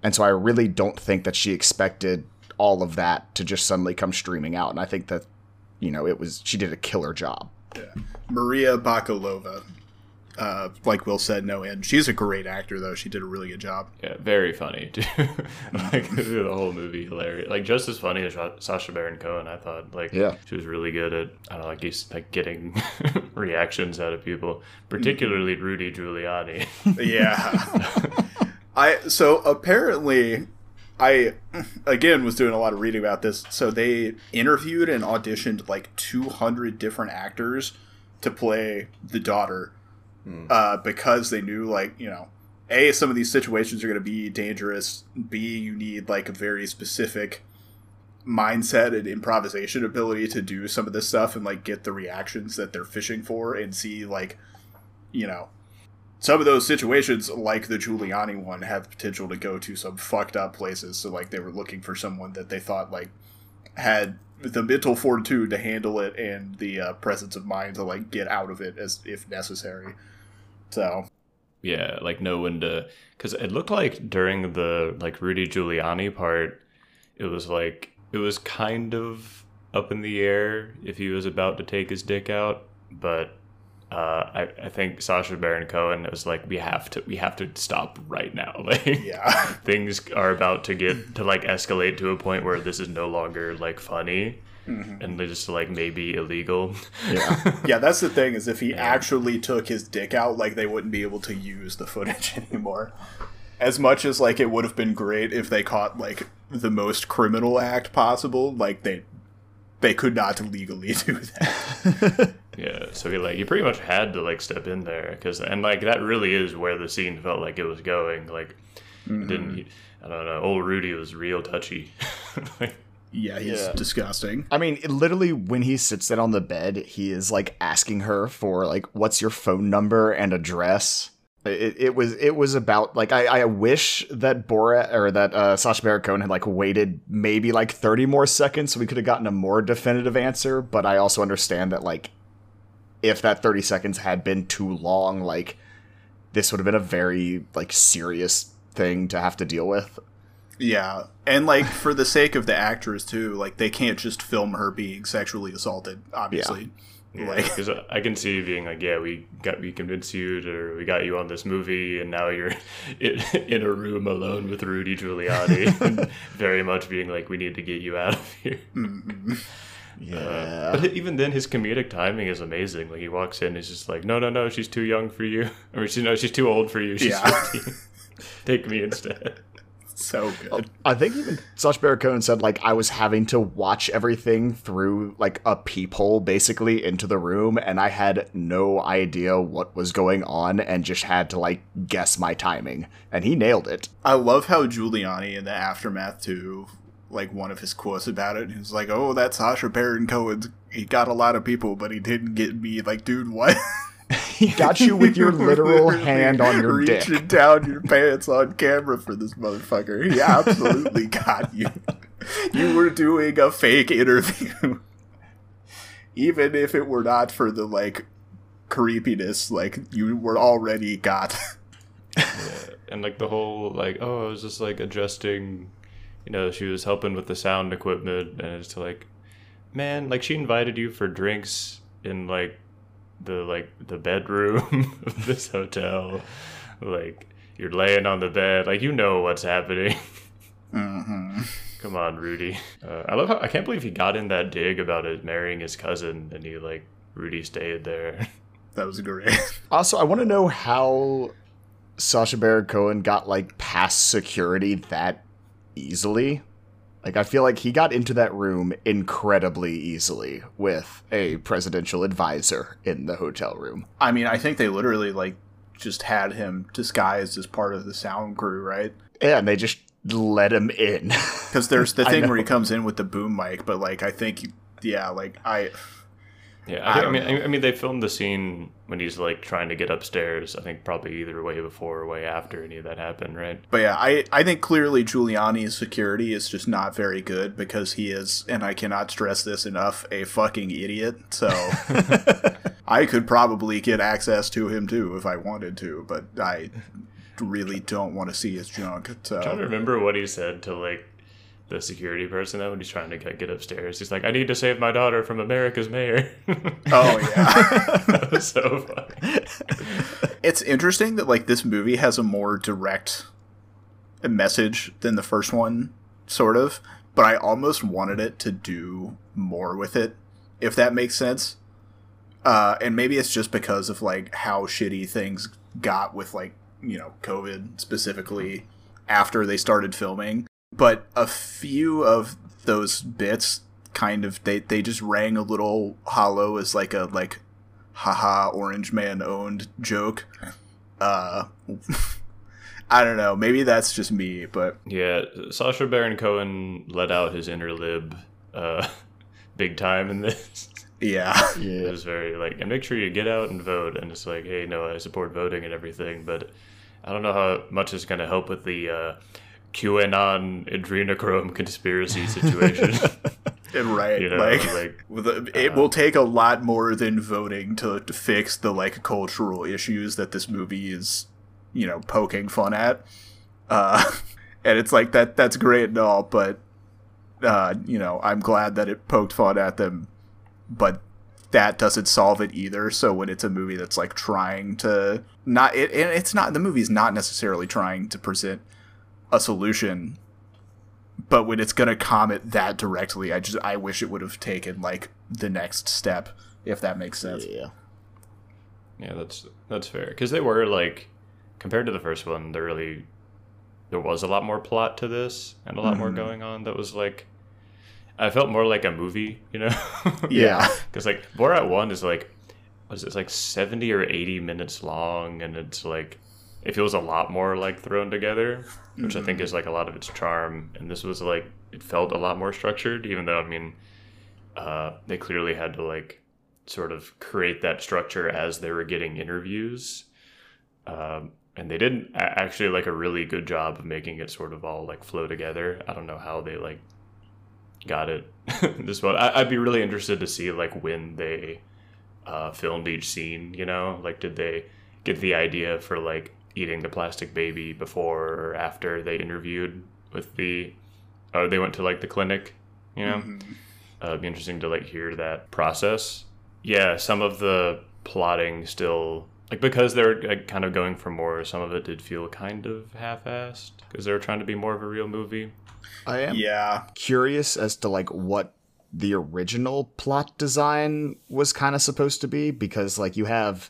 And so i really don't think that she expected all of that to just suddenly come streaming out. And i think that you know it was she did a killer job. Yeah. maria bakalova uh, like Will said, no end. She's a great actor, though. She did a really good job. Yeah, very funny [laughs] too. like [laughs] the whole movie, hilarious. Like just as funny as Sacha Baron Cohen. I thought. Like, Yeah. she was really good at I don't know, like he's like getting [laughs] reactions out of people, particularly Rudy Giuliani. Yeah. I so apparently I again was doing a lot of reading about this. So they interviewed and auditioned like 200 different actors to play the daughter uh, because they knew like you know a some of these situations are going to be dangerous. B you need like a very specific mindset and improvisation ability to do some of this stuff and like get the reactions that they're fishing for and see like you know some of those situations, like the Giuliani one, have potential to go to some fucked up places. So, like, they were looking for someone that they thought like had the mental fortitude to handle it and the uh, presence of mind to like get out of it as if necessary. So, yeah, like know when to because it looked like during the like Rudy Giuliani part, it was like it was kind of up in the air if he was about to take his dick out, but uh, I, I think Sacha Baron Cohen was like, we have to, we have to stop right now. [laughs] Like, yeah, things are about to get to like escalate to a point where this is no longer like funny, Mm-hmm. and they're just like maybe illegal. Yeah. [laughs] yeah. That's the thing is if he actually took his dick out, like they wouldn't be able to use the footage [laughs] anymore. As much as like it would have been great if they caught like the most criminal act possible, like they they could not legally [laughs] do that. Yeah, so he like he pretty much had to like step in there because and like that really is where the scene felt like it was going. Like it didn't he, I don't know. Old Rudy was real touchy. like, Yeah, he's Yeah. disgusting. I mean, it- literally, when he sits down on the bed, he is like asking her for like, "What's your phone number and address?" It, it was it was about like I, I wish that Bora or that uh, Sacha Baron Cohen had like waited maybe like thirty more seconds so we could have gotten a more definitive answer. But I also understand that like if that thirty seconds had been too long, like this would have been a very like serious thing to have to deal with. Yeah, and like for the sake of the actress too, like they can't just film her being sexually assaulted. Obviously, like because I can see you being like, yeah, we got we convinced you, to, we got you on this movie, and now you're [laughs] in, in a room alone with Rudy Giuliani, [laughs] very much being like, we need to get you out of here. Mm-hmm. Uh, yeah. But even then, his comedic timing is amazing. Like he walks in, he's just like, "No, no, no, she's too young for you, [laughs] or she, no, she's too old for you. She's Yeah. 15. Take me instead." So oh, good. I think even Sacha Baron Cohen said like I was having to watch everything through like a peephole basically into the room and I had no idea what was going on and just had to like guess my timing and he nailed it. I love how Giuliani in the aftermath too, like one of his quotes about it, he was like, "Oh, that Sacha Baron Cohen, he got a lot of people, but he didn't get me." Like, dude, what? [laughs] He [laughs] got you with your literal [laughs] hand on your dick. reaching down your pants on camera for this motherfucker. He absolutely [laughs] got you. You were doing a fake interview, even if it were not for the like creepiness. Like you were already got. and like the whole like, oh, I was just like adjusting. You know, she was helping with the sound equipment, and it's like, man, like she invited you for drinks in like the like the bedroom [laughs] of this hotel. Like you're laying on the bed, like you know what's happening. [laughs] mm-hmm. Come on, Rudy. Uh, I love how I can't believe he got in that dig about it marrying his cousin, and he like Rudy stayed there. [laughs] That was great. Also, I want to know how Sacha Baron Cohen got like past security that easily. Like, I feel like he got into that room incredibly easily with a presidential advisor in the hotel room. I mean, I think they literally like just had him disguised as part of the sound crew, right? Yeah, and they just let him in. [laughs] Because there's the [laughs] thing where he comes in with the boom mic, but like I think, yeah, like I, Yeah, I I, I mean, know. I mean, they filmed the scene when he's like trying to get upstairs. I think probably either way before or way after any of that happened, right? but yeah, I I think clearly Giuliani's security is just not very good because he is, and I cannot stress this enough, a fucking idiot. So [laughs] I could probably get access to him too if I wanted to, but I really don't want to see his junk. I'm trying to remember what he said to like the security person though when he's trying to get, get upstairs. He's like, "I need to save my daughter from America's mayor." [laughs] oh yeah. [laughs] was so funny. It's interesting that like this movie has a more direct message than the first one, sort of. But I almost wanted it to do more with it, if that makes sense. Uh, and maybe it's just because of like how shitty things got with like you know COVID specifically after they started filming. But a few of those bits kind of they they just rang a little hollow as like a like haha orange man owned joke uh [laughs] i don't know maybe that's just me but Yeah, Sacha Baron Cohen let out his inner lib uh, [laughs] big time in this. yeah [laughs] yeah It Yeah. was very like, and make sure you get out and vote. And it's like, hey, no, I support voting and everything, but I don't know how much is going to help with the uh, QAnon adrenochrome conspiracy situation. [laughs] right you know, like, like it will take a lot more than voting to, to fix the like cultural issues that this movie is you know poking fun at uh [laughs] and it's like that that's great and all but uh you know i'm glad that it poked fun at them but that doesn't solve it either so when it's a movie that's like trying to not it, and it's not the movie's not necessarily trying to present a solution but when it's gonna comment that directly i just i wish it would have taken like the next step if that makes sense Yeah. yeah, that's that's fair because they were like compared to the first one, there really there was a lot more plot to this and a lot more Mhm. going on. That was like I felt more like a movie, you know. [laughs] yeah Because like Borat one is like, what is it? It's like seventy or eighty minutes long, and it's like it feels a lot more like thrown together, which I think is like a lot of its charm. And this was like it felt a lot more structured, even though I mean, uh, they clearly had to like sort of create that structure as they were getting interviews. Um, and they did actually like a really good job of making it sort of all like flow together. I don't know how they like got it [laughs] this one. I, I'd be really interested to see like when they uh, filmed each scene. You know, like did they get the idea for like eating the plastic baby before or after they interviewed with the, or they went to like the clinic. You know, Mhm. uh, it'd be interesting to like hear that process. Yeah, some of the plotting still like because they're like, kind of going for more. Some of it did feel kind of half-assed because they were trying to be more of a real movie. I am yeah curious as to like what the original plot design was kind of supposed to be because like you have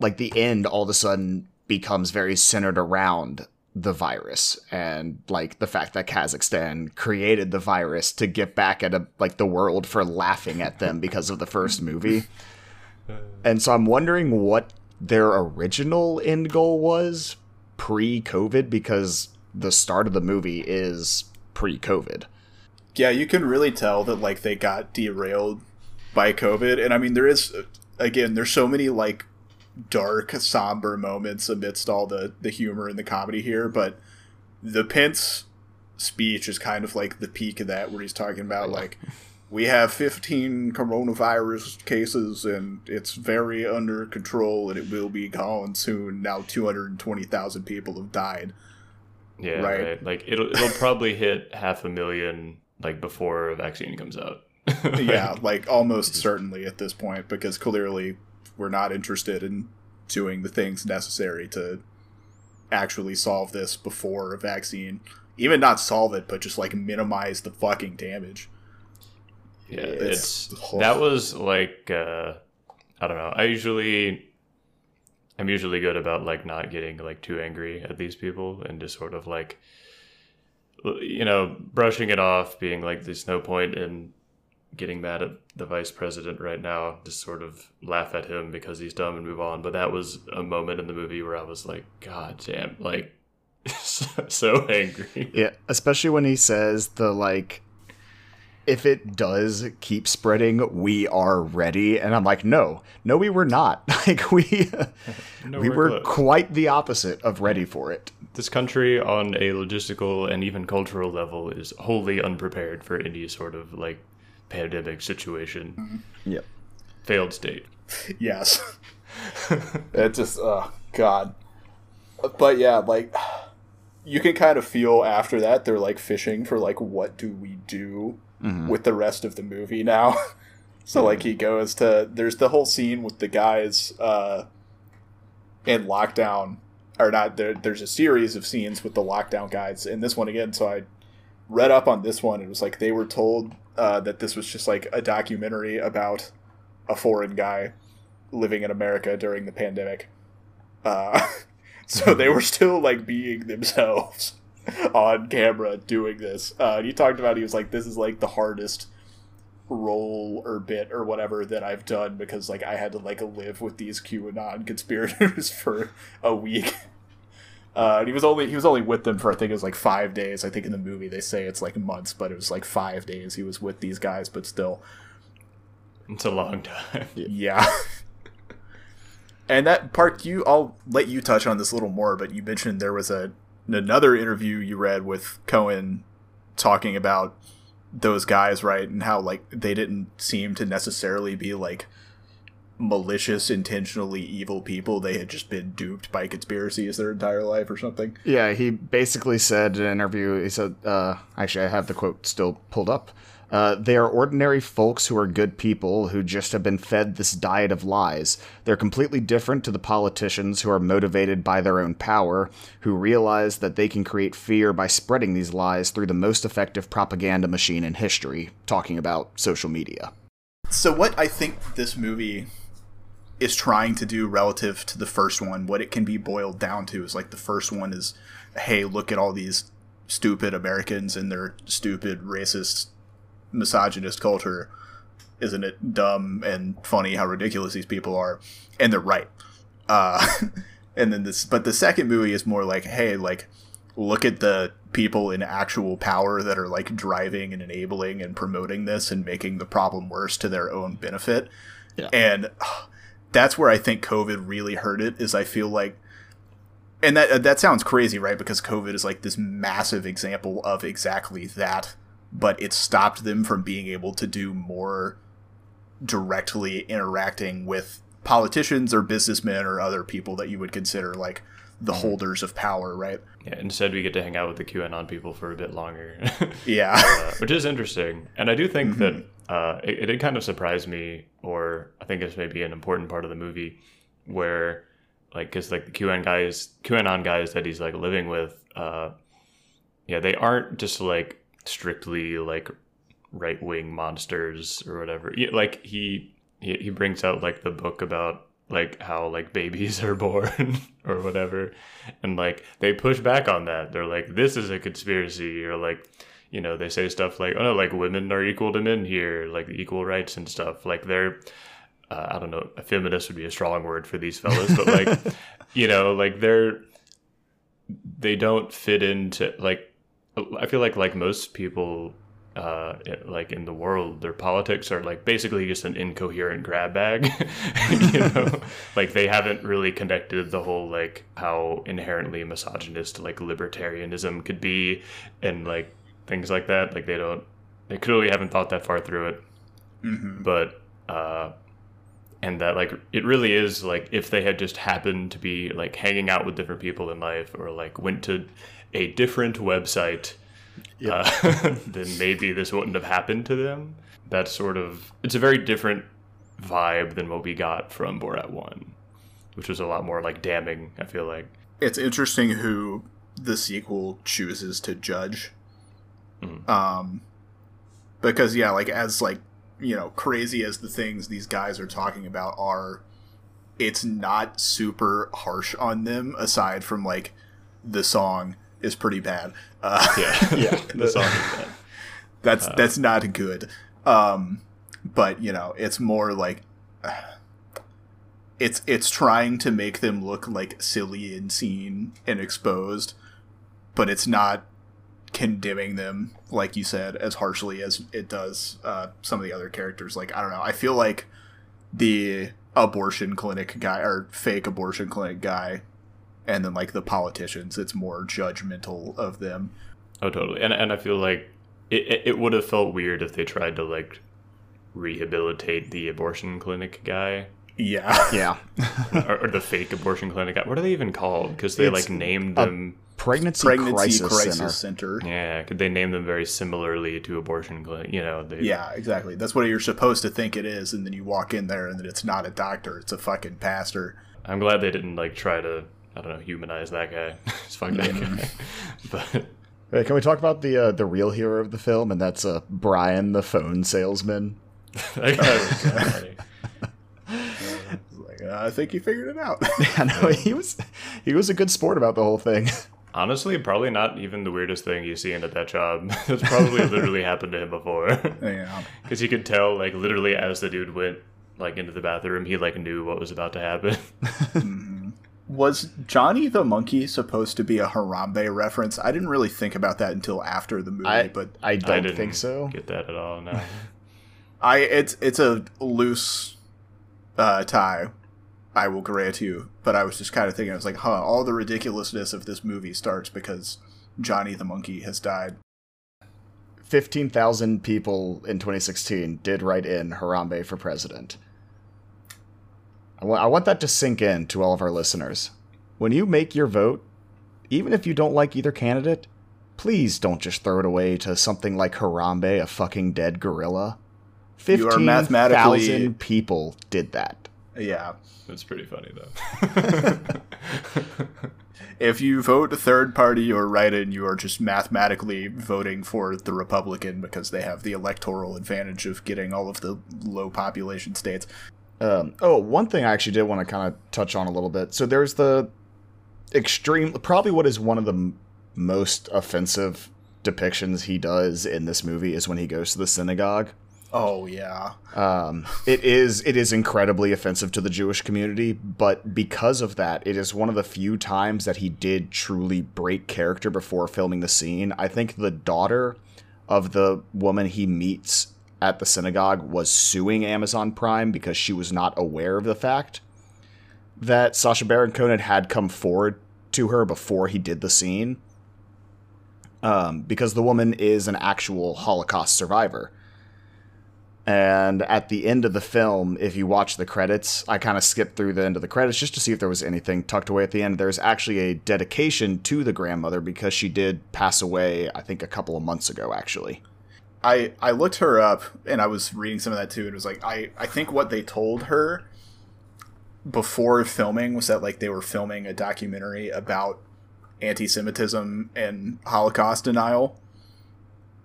like the end all of a sudden becomes very centered around the virus and like the fact that Kazakhstan created the virus to get back at a, like the world for laughing at them because of the first movie. [laughs] And so I'm wondering what their original end goal was pre-COVID because the start of the movie is pre-COVID. yeah you can really tell that like they got derailed by covid and i mean there is again there's so many like dark somber moments amidst all the the humor and the comedy here but the pence speech is kind of like the peak of that where he's talking about like we have 15 coronavirus cases and it's very under control and it will be gone soon now 220000 people have died Yeah, Right. right. Like it'll it'll probably hit half a million like before a vaccine comes out. yeah, [laughs] like almost certainly at this point, because clearly we're not interested in doing the things necessary to actually solve this before a vaccine. Even not solve it, but just like minimize the fucking damage. Yeah, It's- it's, that was like uh I don't know. I usually I'm usually good about like not getting like too angry at these people and just sort of like you know, brushing it off, being like there's no point in getting mad at the vice president right now, just sort of laugh at him because he's dumb and move on. But that was a moment in the movie where I was like, God damn, like [laughs] so, so angry. Yeah, especially when he says the like if it does keep spreading, we are ready. And I'm like, no, no, we were not. [laughs] Like we [laughs] No, we we're were close. quite the opposite of ready for it. this country on a logistical and even cultural level is wholly unprepared for any sort of like pandemic situation. Mm-hmm. Yep. Failed state. [laughs] Yes. [laughs] it just, oh, God. But yeah, like, you can kind of feel after that they're like fishing for, like, what do we do mm-hmm. with the rest of the movie now? [laughs] So like he mm-hmm. goes to there's the whole scene with the guys uh in lockdown or not there there's a series of scenes with the lockdown guys and this one again so I read up on this one it was like they were told uh, that this was just like a documentary about a foreign guy living in America during the pandemic. Uh, [laughs] so they were still like being themselves [laughs] on camera doing this. Uh, and he talked about he was like, "This is like the hardest role or bit or whatever that I've done because like I had to like live with these QAnon conspirators [laughs] for a week." Uh, and he was only he was only with them for I think it was like five days. I think in the movie they say it's like months, but it was like five days he was with these guys. But still, It's a long time. [laughs] yeah. and that part you I'll let you touch on this a little more, but you mentioned there was a another interview you read with Cohen talking about those guys, right? And how like they didn't seem to necessarily be like malicious, intentionally evil people. They had just been duped by conspiracies their entire life or something. Yeah, he basically said in an interview, he said, uh, actually, I have the quote still pulled up. Uh, they are ordinary folks who are good people who just have been fed this diet of lies. They're completely different to the politicians who are motivated by their own power, who realize that they can create fear by spreading these lies through the most effective propaganda machine in history, talking about social media. So what I think this movie is trying to do relative to the first one, what it can be boiled down to is like the first one is, hey, look at all these stupid Americans and their stupid racist misogynist culture. Isn't it dumb and funny how ridiculous these people are? And they're right. Uh, [laughs] and then this, but the second movie is more like, hey, like, look at the people in actual power that are like driving and enabling and promoting this and making the problem worse to their own benefit. Yeah. And that's where I think COVID really hurt it. Is I feel like and that uh, that sounds crazy, right? Because COVID is like this massive example of exactly that, but it stopped them from being able to do more directly interacting with politicians or businessmen or other people that you would consider like the mm-hmm. holders of power, right? Yeah, instead we get to hang out with the QAnon people for a bit longer. [laughs] Yeah. uh, which is interesting. And I do think that mm-hmm. Uh, it, it did kind of surprise me, or I think it's maybe an important part of the movie, where like because like the QAnon guys, QAnon guys that he's like living with, uh, yeah, they aren't just like strictly like right wing monsters or whatever. Yeah, like he, he he brings out like the book about like how like babies [laughs] are born or whatever and like they push back on that they're like this is a conspiracy or like you know they say stuff like oh no like women are equal to men here like equal rights and stuff like they're uh, i don't know a feminist would be a strong word for these fellas but like [laughs] you know like they're they don't fit into like i feel like like most people uh, like in the world, their politics are like basically just an incoherent grab bag. [laughs] you know, [laughs] like they haven't really connected the whole like how inherently misogynist like libertarianism could be, and like things like that. Like they don't, they clearly haven't thought that far through it. hmm But uh, and that like it really is like if they had just happened to be like hanging out with different people in life, or like went to a different website uh, [laughs] then maybe this wouldn't have happened to them. That's sort of it's a very different vibe than what we got from Borat One, which was a lot more like damning. I feel like It's interesting who the sequel chooses to judge. Mhm. Um, because yeah, like as like you know crazy as the things these guys are talking about are, it's not super harsh on them. Aside from like the song is pretty bad. Uh, yeah, [laughs] Yeah. the song is bad. that's that's not good. Um, but you know, it's more like it's it's trying to make them look like silly and seen and exposed, but it's not condemning them like you said as harshly as it does uh, some of the other characters. Like I don't know, I feel like the abortion clinic guy or fake abortion clinic guy, and then like the politicians, it's more judgmental of them. Oh, totally. And and I feel like it it, it would have felt weird if they tried to like rehabilitate the abortion clinic guy Yeah. Yeah. [laughs] or, or the fake abortion clinic. Guy. What are they even called? Because they It's like named them. Pregnancy, Pregnancy Crisis, Crisis, Center. Center. Yeah, could they name them very similarly to abortion clinic? You know, they, Yeah, exactly. That's what you're supposed to think it is, and then you walk in there and then it's not a doctor, it's a fucking pastor. I'm glad they didn't like try to I don't know humanize that guy. [laughs] It's fuck that guy. [laughs] but Hey, can we talk about the uh, the real hero of the film, and that's uh, Brian, the phone salesman? [laughs] that guy was funny. It's like, uh, I think he figured it out. I know he was he was a good sport about the whole thing. Honestly, probably not even the weirdest thing you see into that job. [laughs] That's probably literally happened to him before. [laughs] yeah. [laughs] Because you could tell, like, literally as the dude went, like, into the bathroom, he, like, knew what was about to happen. Was Johnny the monkey supposed to be a Harambe reference? I didn't really think about that until after the movie, I but I I don't didn't think so. get that at all, no. I it's it's a loose uh, tie. I will grant you, but I was just kind of thinking, I was like, huh, all the ridiculousness of this movie starts because Johnny the monkey has died. Fifteen thousand people in 2016 did write in Harambe for president. I want that to sink in to all of our listeners. When you make your vote, even if you don't like either candidate, please don't just throw it away to something like Harambe, a fucking dead gorilla. 15,000 mathematically- people did that. Yeah. That's pretty funny, though. [laughs] If you vote a third party or write in, you are just mathematically voting for the Republican because they have the electoral advantage of getting all of the low population states. Um, oh, one thing I actually did want to kind of touch on a little bit. So there's the extreme, probably what is one of the m- most offensive depictions he does in this movie is when he goes to the synagogue. Oh yeah. Um, it is it is incredibly offensive to the Jewish community, but because of that, it is one of the few times that he did truly break character before filming the scene. I think the daughter of the woman he meets at the synagogue was suing Amazon Prime because she was not aware of the fact that Sacha Baron Cohen had come forward to her before he did the scene. Um, because the woman is an actual Holocaust survivor. And at the end of the film, if you watch the credits, I kind of skipped through the end of the credits just to see if there was anything tucked away at the end. There's actually a dedication to the grandmother because she did pass away, I think, a couple of months ago, actually. I I looked her up and I was reading some of that too. And it was like I I think what they told her before filming was that like they were filming a documentary about anti-Semitism and Holocaust denial.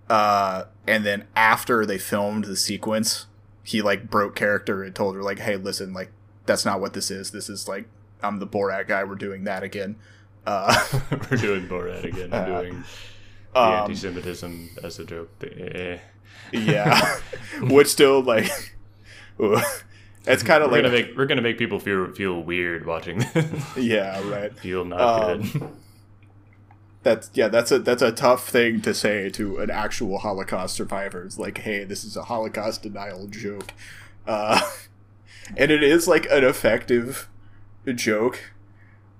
Uh, and then after they filmed the sequence, he like broke character and told her like, "Hey, listen, like that's not what this is. This is like I'm the Borat guy. We're doing that again." Uh, [laughs] We're doing Borat again. I'm doing the um, anti-Semitism as a joke. Eh. yeah, [laughs] [laughs] which still like, it's kind of like gonna make we're gonna make people feel feel weird watching this. yeah, right. feel not Um, good. That's yeah, that's a that's a tough thing to say to an actual Holocaust survivor. It's like, hey, this is a Holocaust denial joke, uh, [laughs] and it is like an effective joke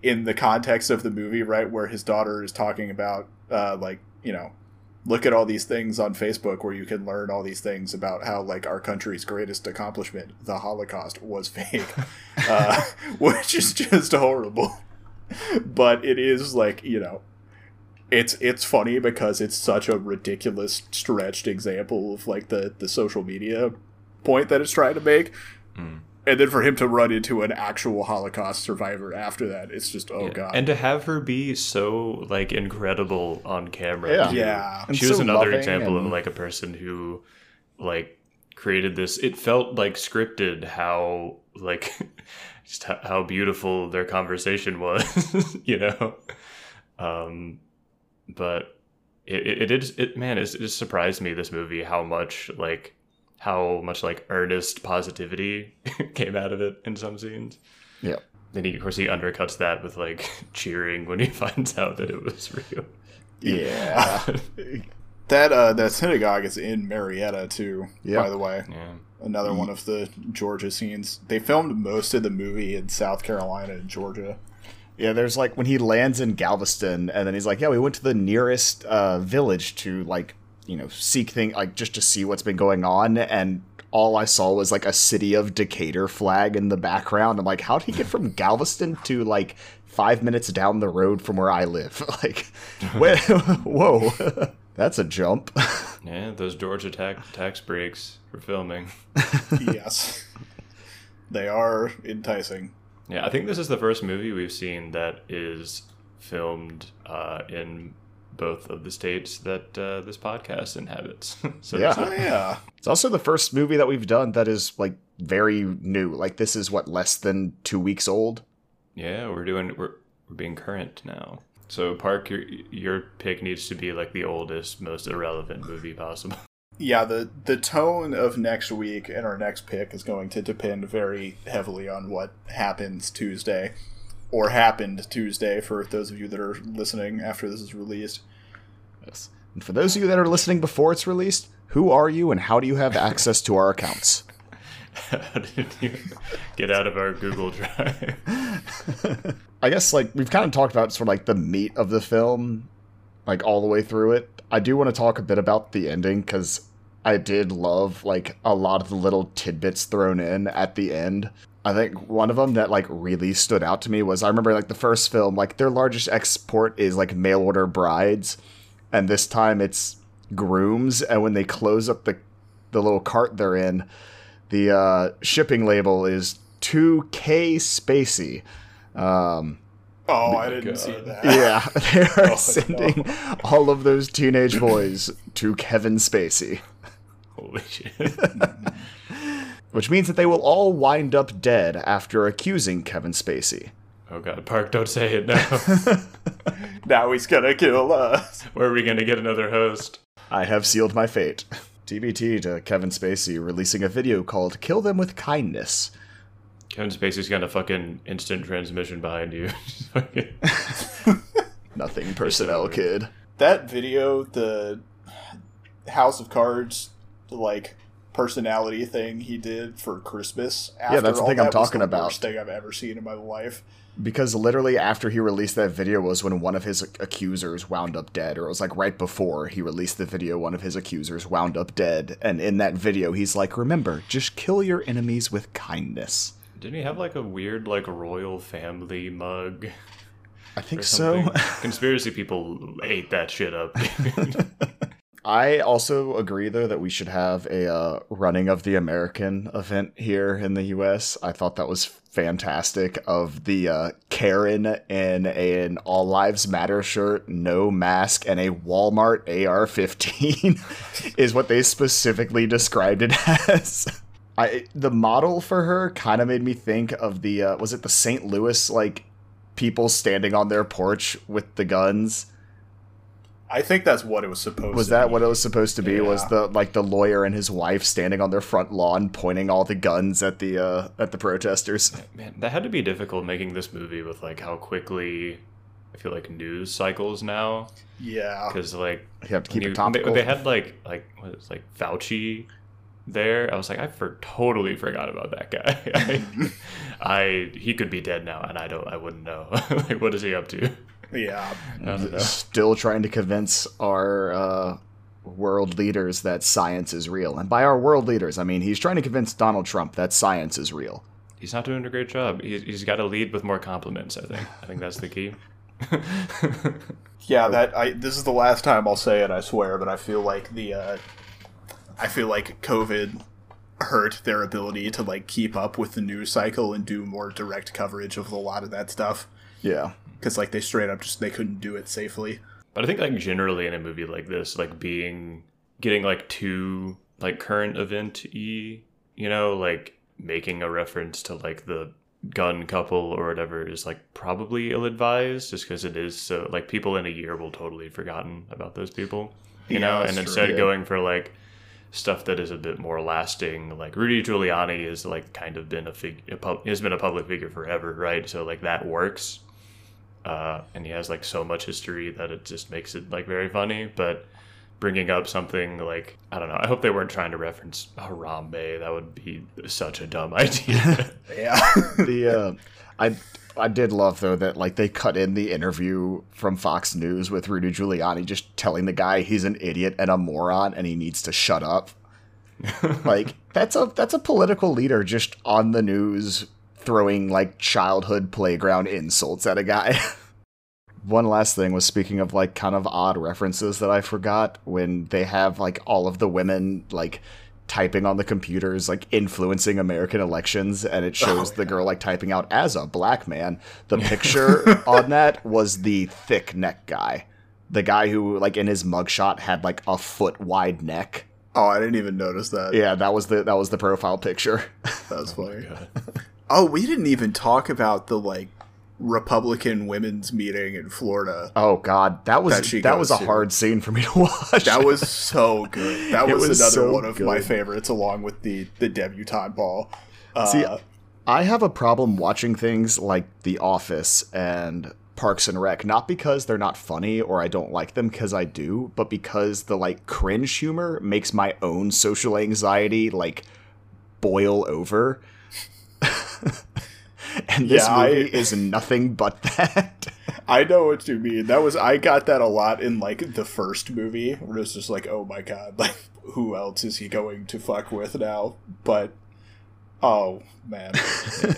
in the context of the movie, right? Where his daughter is talking about, uh, like, you know, look at all these things on Facebook where you can learn all these things about how like our country's greatest accomplishment, the Holocaust, was [laughs] fake, uh, [laughs] which is just horrible. But it is like you know, it's it's funny because it's such a ridiculous stretched example of like the the social media point that it's trying to make. And then for him to run into an actual Holocaust survivor after that, it's just oh god. And to have her be so like incredible on camera. Yeah. too. Yeah. And She was so another loving example of like a person who like created this it felt like scripted how like [laughs] just how, how beautiful their conversation was, [laughs] you know. Um but it it, it is it man it, it just surprised me this movie how much like how much like earnest positivity [laughs] came out of it in some scenes. Yeah. Then he, of course, he undercuts that with like [laughs] cheering when he [laughs] finds out that it was real. Yeah. That uh, that synagogue is in Marietta too. Yeah. By the way, Yeah, another one of the Georgia scenes. They filmed most of the movie in South Carolina and Georgia. Yeah, there's like when he lands in Galveston, and then he's like, "Yeah, we went to the nearest uh, village to like, you know, seek thing like just to see what's been going on." And all I saw was like a city of Decatur flag in the background. I'm like, how'd he get from Galveston to like five minutes down the road from where I live? [laughs] like, where, [laughs] whoa, [laughs] that's a jump. Yeah, those Georgia tax tax breaks for filming. yes. They are enticing. Yeah, I think this is the first movie we've seen that is filmed uh, in both of the states that uh, this podcast inhabits. [laughs] so Yeah. Oh, yeah. It's also the first movie that we've done that is like very new. Like this is what less than two weeks old. yeah, we're doing we're we're being current now. So Park, your your pick needs to be like the oldest, most irrelevant movie possible. Yeah, the the tone of next week and our next pick is going to depend very heavily on what happens Tuesday, or happened Tuesday for those of you that are listening after this is released. Yes. And for those of you that are listening before it's released, who are you and how do you have access to our accounts? How did you get out of our Google Drive? [laughs] I guess like we've kind of talked about sort of like the meat of the film, like all the way through it. I do want to talk a bit about the ending because I did love like a lot of the little tidbits thrown in at the end. I think one of them that like really stood out to me was I remember like the first film, like their largest export is like mail order brides, and this time it's grooms. And when they close up the the little cart they're in, the uh, shipping label is 2K Spacey. Um, Oh, oh, I didn't God. see that. yeah, [laughs] [laughs] they are Oh, sending all of those teenage boys to Kevin Spacey, Holy [laughs] shit! which means that they will all wind up dead after accusing Kevin Spacey. Oh god, Park, don't say it now. Now he's gonna kill us. Where are we gonna get another host? I have sealed my fate. TBT to Kevin Spacey releasing a video called Kill Them with Kindness. Kevin Spacey's got a fucking instant transmission behind you. [laughs] [laughs] Nothing personnel, kid. That video, the House of Cards, like personality thing he did for Christmas. After that's the all thing I'm that was talking the about. Worst thing I've ever seen in my life. Because literally after he released that video was when one of his accusers wound up dead, or it was like right before he released the video, one of his accusers wound up dead. And in that video, he's like, Remember, just kill your enemies with kindness. Didn't he have like a weird like royal family mug? I think so. [laughs] Conspiracy people ate that shit up. [laughs] I also agree, though, that we should have a uh, running of the American event here in the U.S. I thought that was fantastic. Of the uh, Karen in an All Lives Matter shirt, no mask, and a Walmart AR-15 [laughs] is what they specifically described it as. I the model for her kind of made me think of the uh, was it the St. Louis like people standing on their porch with the guns. I think that's what it was supposed to. Was to that be. what it was supposed to be? Was the like the lawyer and his wife standing on their front lawn pointing all the guns at the uh at the protesters? Man, that had to be difficult making this movie with like how quickly I feel like news cycles now Yeah. because like You have to keep when it topical. They, they had like like what is it, like Fauci there. I was like, I for totally forgot about that guy. [laughs] I, I he could be dead now, and I don't. I wouldn't know. [laughs] like, what is he up to? Yeah. I don't know. Still trying to convince our uh world leaders that science is real. And by our world leaders, I mean he's trying to convince Donald Trump that science is real. He's not doing a great job. He's, he's got to lead with more compliments. I think. I think that's the key. [laughs] Yeah, that I this is the last time I'll say it, I swear, but I feel like the uh I feel like COVID hurt their ability to like keep up with the news cycle and do more direct coverage of a lot of that stuff Yeah. cuz like they straight up just they couldn't do it safely. But I think like generally in a movie like this, like being getting like too like current event y, you know, like making a reference to like the gun couple or whatever is like probably ill advised just because it is so like people in a year will totally forgotten about those people. You Yeah, know, that's and true, instead yeah. going for like stuff that is a bit more lasting, like Rudy Giuliani is like kind of been a fig a pub- has been a public figure forever, right? So like that works uh, and he has like so much history that it just makes it like very funny. But bringing up something like I don't know, I hope they weren't trying to reference Harambe. That would be such a dumb [laughs] idea. [laughs] Yeah. the uh, I I did love though that like they cut in the interview from Fox News with Rudy Giuliani just telling the guy he's an idiot and a moron and he needs to shut up. [laughs] like that's a that's a political leader just on the news throwing like childhood playground insults at a guy. [laughs] One last thing was speaking of like kind of odd references that I forgot when they have like all of the women like typing on the computers like influencing American elections and it shows Oh, the girl like typing out as a black man. The picture [laughs] on that was the thick neck guy. The guy who like in his mugshot had like a foot wide neck. Oh, I didn't even notice that. Yeah, that was the that was the profile picture. That was oh funny. [laughs] Oh, we didn't even talk about the like Republican women's meeting in Florida. Oh god, that was That that was a to. hard scene for me to [laughs] watch. That was so good. That [laughs] was, was another so one of my favorites, along with the the debutante ball. Uh, See, I have a problem watching things like The Office and Parks and Rec, not because they're not funny or I don't like them, because I do, but because the like cringe humor makes my own social anxiety like boil over. [laughs] [laughs] and this Yeah, I- movie is nothing but that. [laughs] I know what you mean. That was I got that a lot in like the first movie, where it's just like, oh my god, [laughs] like who else is he going to fuck with now? But oh man,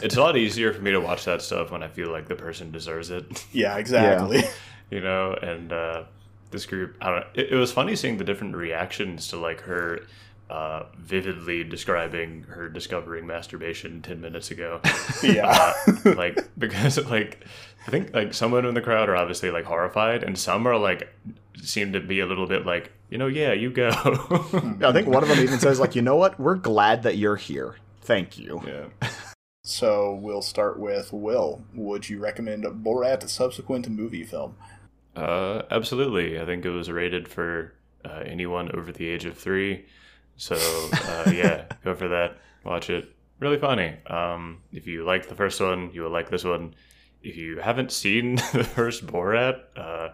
it's a lot easier for me to watch that stuff when I feel like the person deserves it, yeah, exactly. you know. And uh, this group, I don't. It, it was funny seeing the different reactions to like her uh, vividly describing her discovering masturbation ten minutes ago. [laughs] Yeah, like because like I think like someone in the crowd are obviously like horrified, and some are like seem to be a little bit like you know yeah you go. [laughs] I think one of them even says like, "You know what? We're glad that you're here. Thank you." yeah. so we'll start with Will. Would you recommend Borat a subsequent movie film? Uh, absolutely. I think it was rated for uh, anyone over the age of three. So uh, yeah, [laughs] go for that. Watch it. Really funny. Um, if you liked the first one, you will like this one. If you haven't seen [laughs] the first Borat, uh,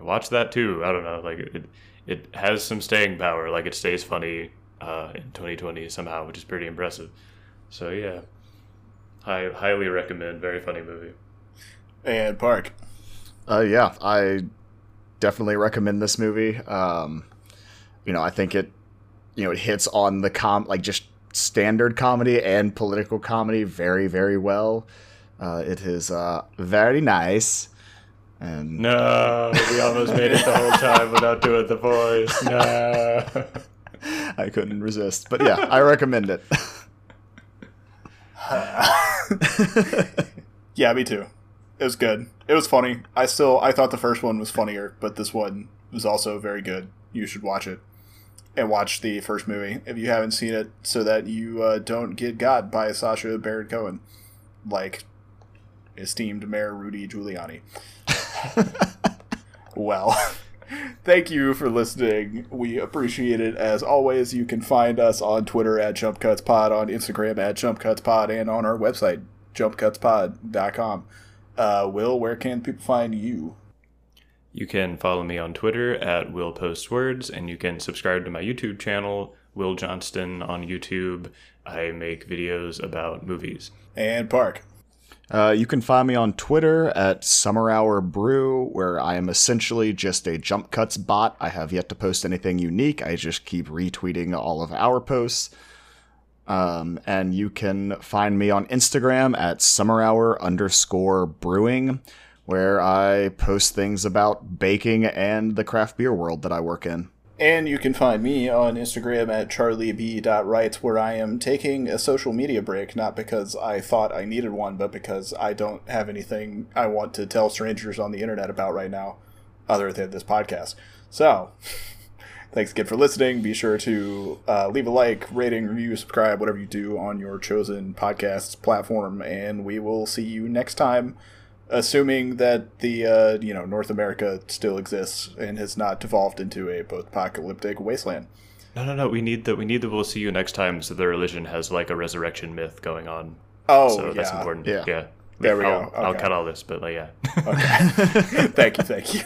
watch that too. I don't know. Like it, it has some staying power. Like it stays funny uh, in 2020 somehow, which is pretty impressive. So yeah, I highly recommend. Very funny movie. And Park. Uh, yeah, I definitely recommend this movie. Um, you know, I think it, you know, it hits on the com like just standard comedy and political comedy very, very well. Uh, it is uh, very nice, and No, we almost made it the whole [laughs] time without doing the voice. No. [laughs] I couldn't resist. But yeah, I recommend it. [laughs] Yeah, me too. It was good. It was funny. I still I thought the first one was funnier, but this one was also very good. You should watch it and watch the first movie if you haven't seen it, so that you uh, don't get got by Sacha Baron Cohen, like esteemed Mayor Rudy Giuliani. [laughs] well, [laughs] thank you for listening. We appreciate it as always. You can find us on Twitter at JumpCutsPod, on Instagram at JumpCutsPod, and on our website, jumpcutspod.com. Uh, Will, where can people find you? You can follow me on Twitter at Will Post Words, and you can subscribe to my YouTube channel, Will Johnston on YouTube. I make videos about movies. And Park. Uh, you can find me on Twitter at Summer Hour Brew, where I am essentially just a jump cuts bot. I have yet to post anything unique. I just keep retweeting all of our posts. Um, and you can find me on Instagram at Summer Hour underscore Brewing, where I post things about baking and the craft beer world that I work in. And you can find me on Instagram at charlieb.writes, where I am taking a social media break, not because I thought I needed one, but because I don't have anything I want to tell strangers on the internet about right now, other than this podcast. So, [laughs] thanks again for listening. Be sure to uh, leave a like, rating, review, subscribe, whatever you do on your chosen podcast platform, and we will see you next time assuming that the uh, you know North America still exists and has not devolved into a post-apocalyptic wasteland. No, no, no. We need the we need the we'll see you next time. So the religion has like a resurrection myth going on. Oh, so yeah. that's important. Yeah. Yeah. There we I'll, go. I'll cut all this, but like, yeah. Okay. [laughs] thank you, thank you.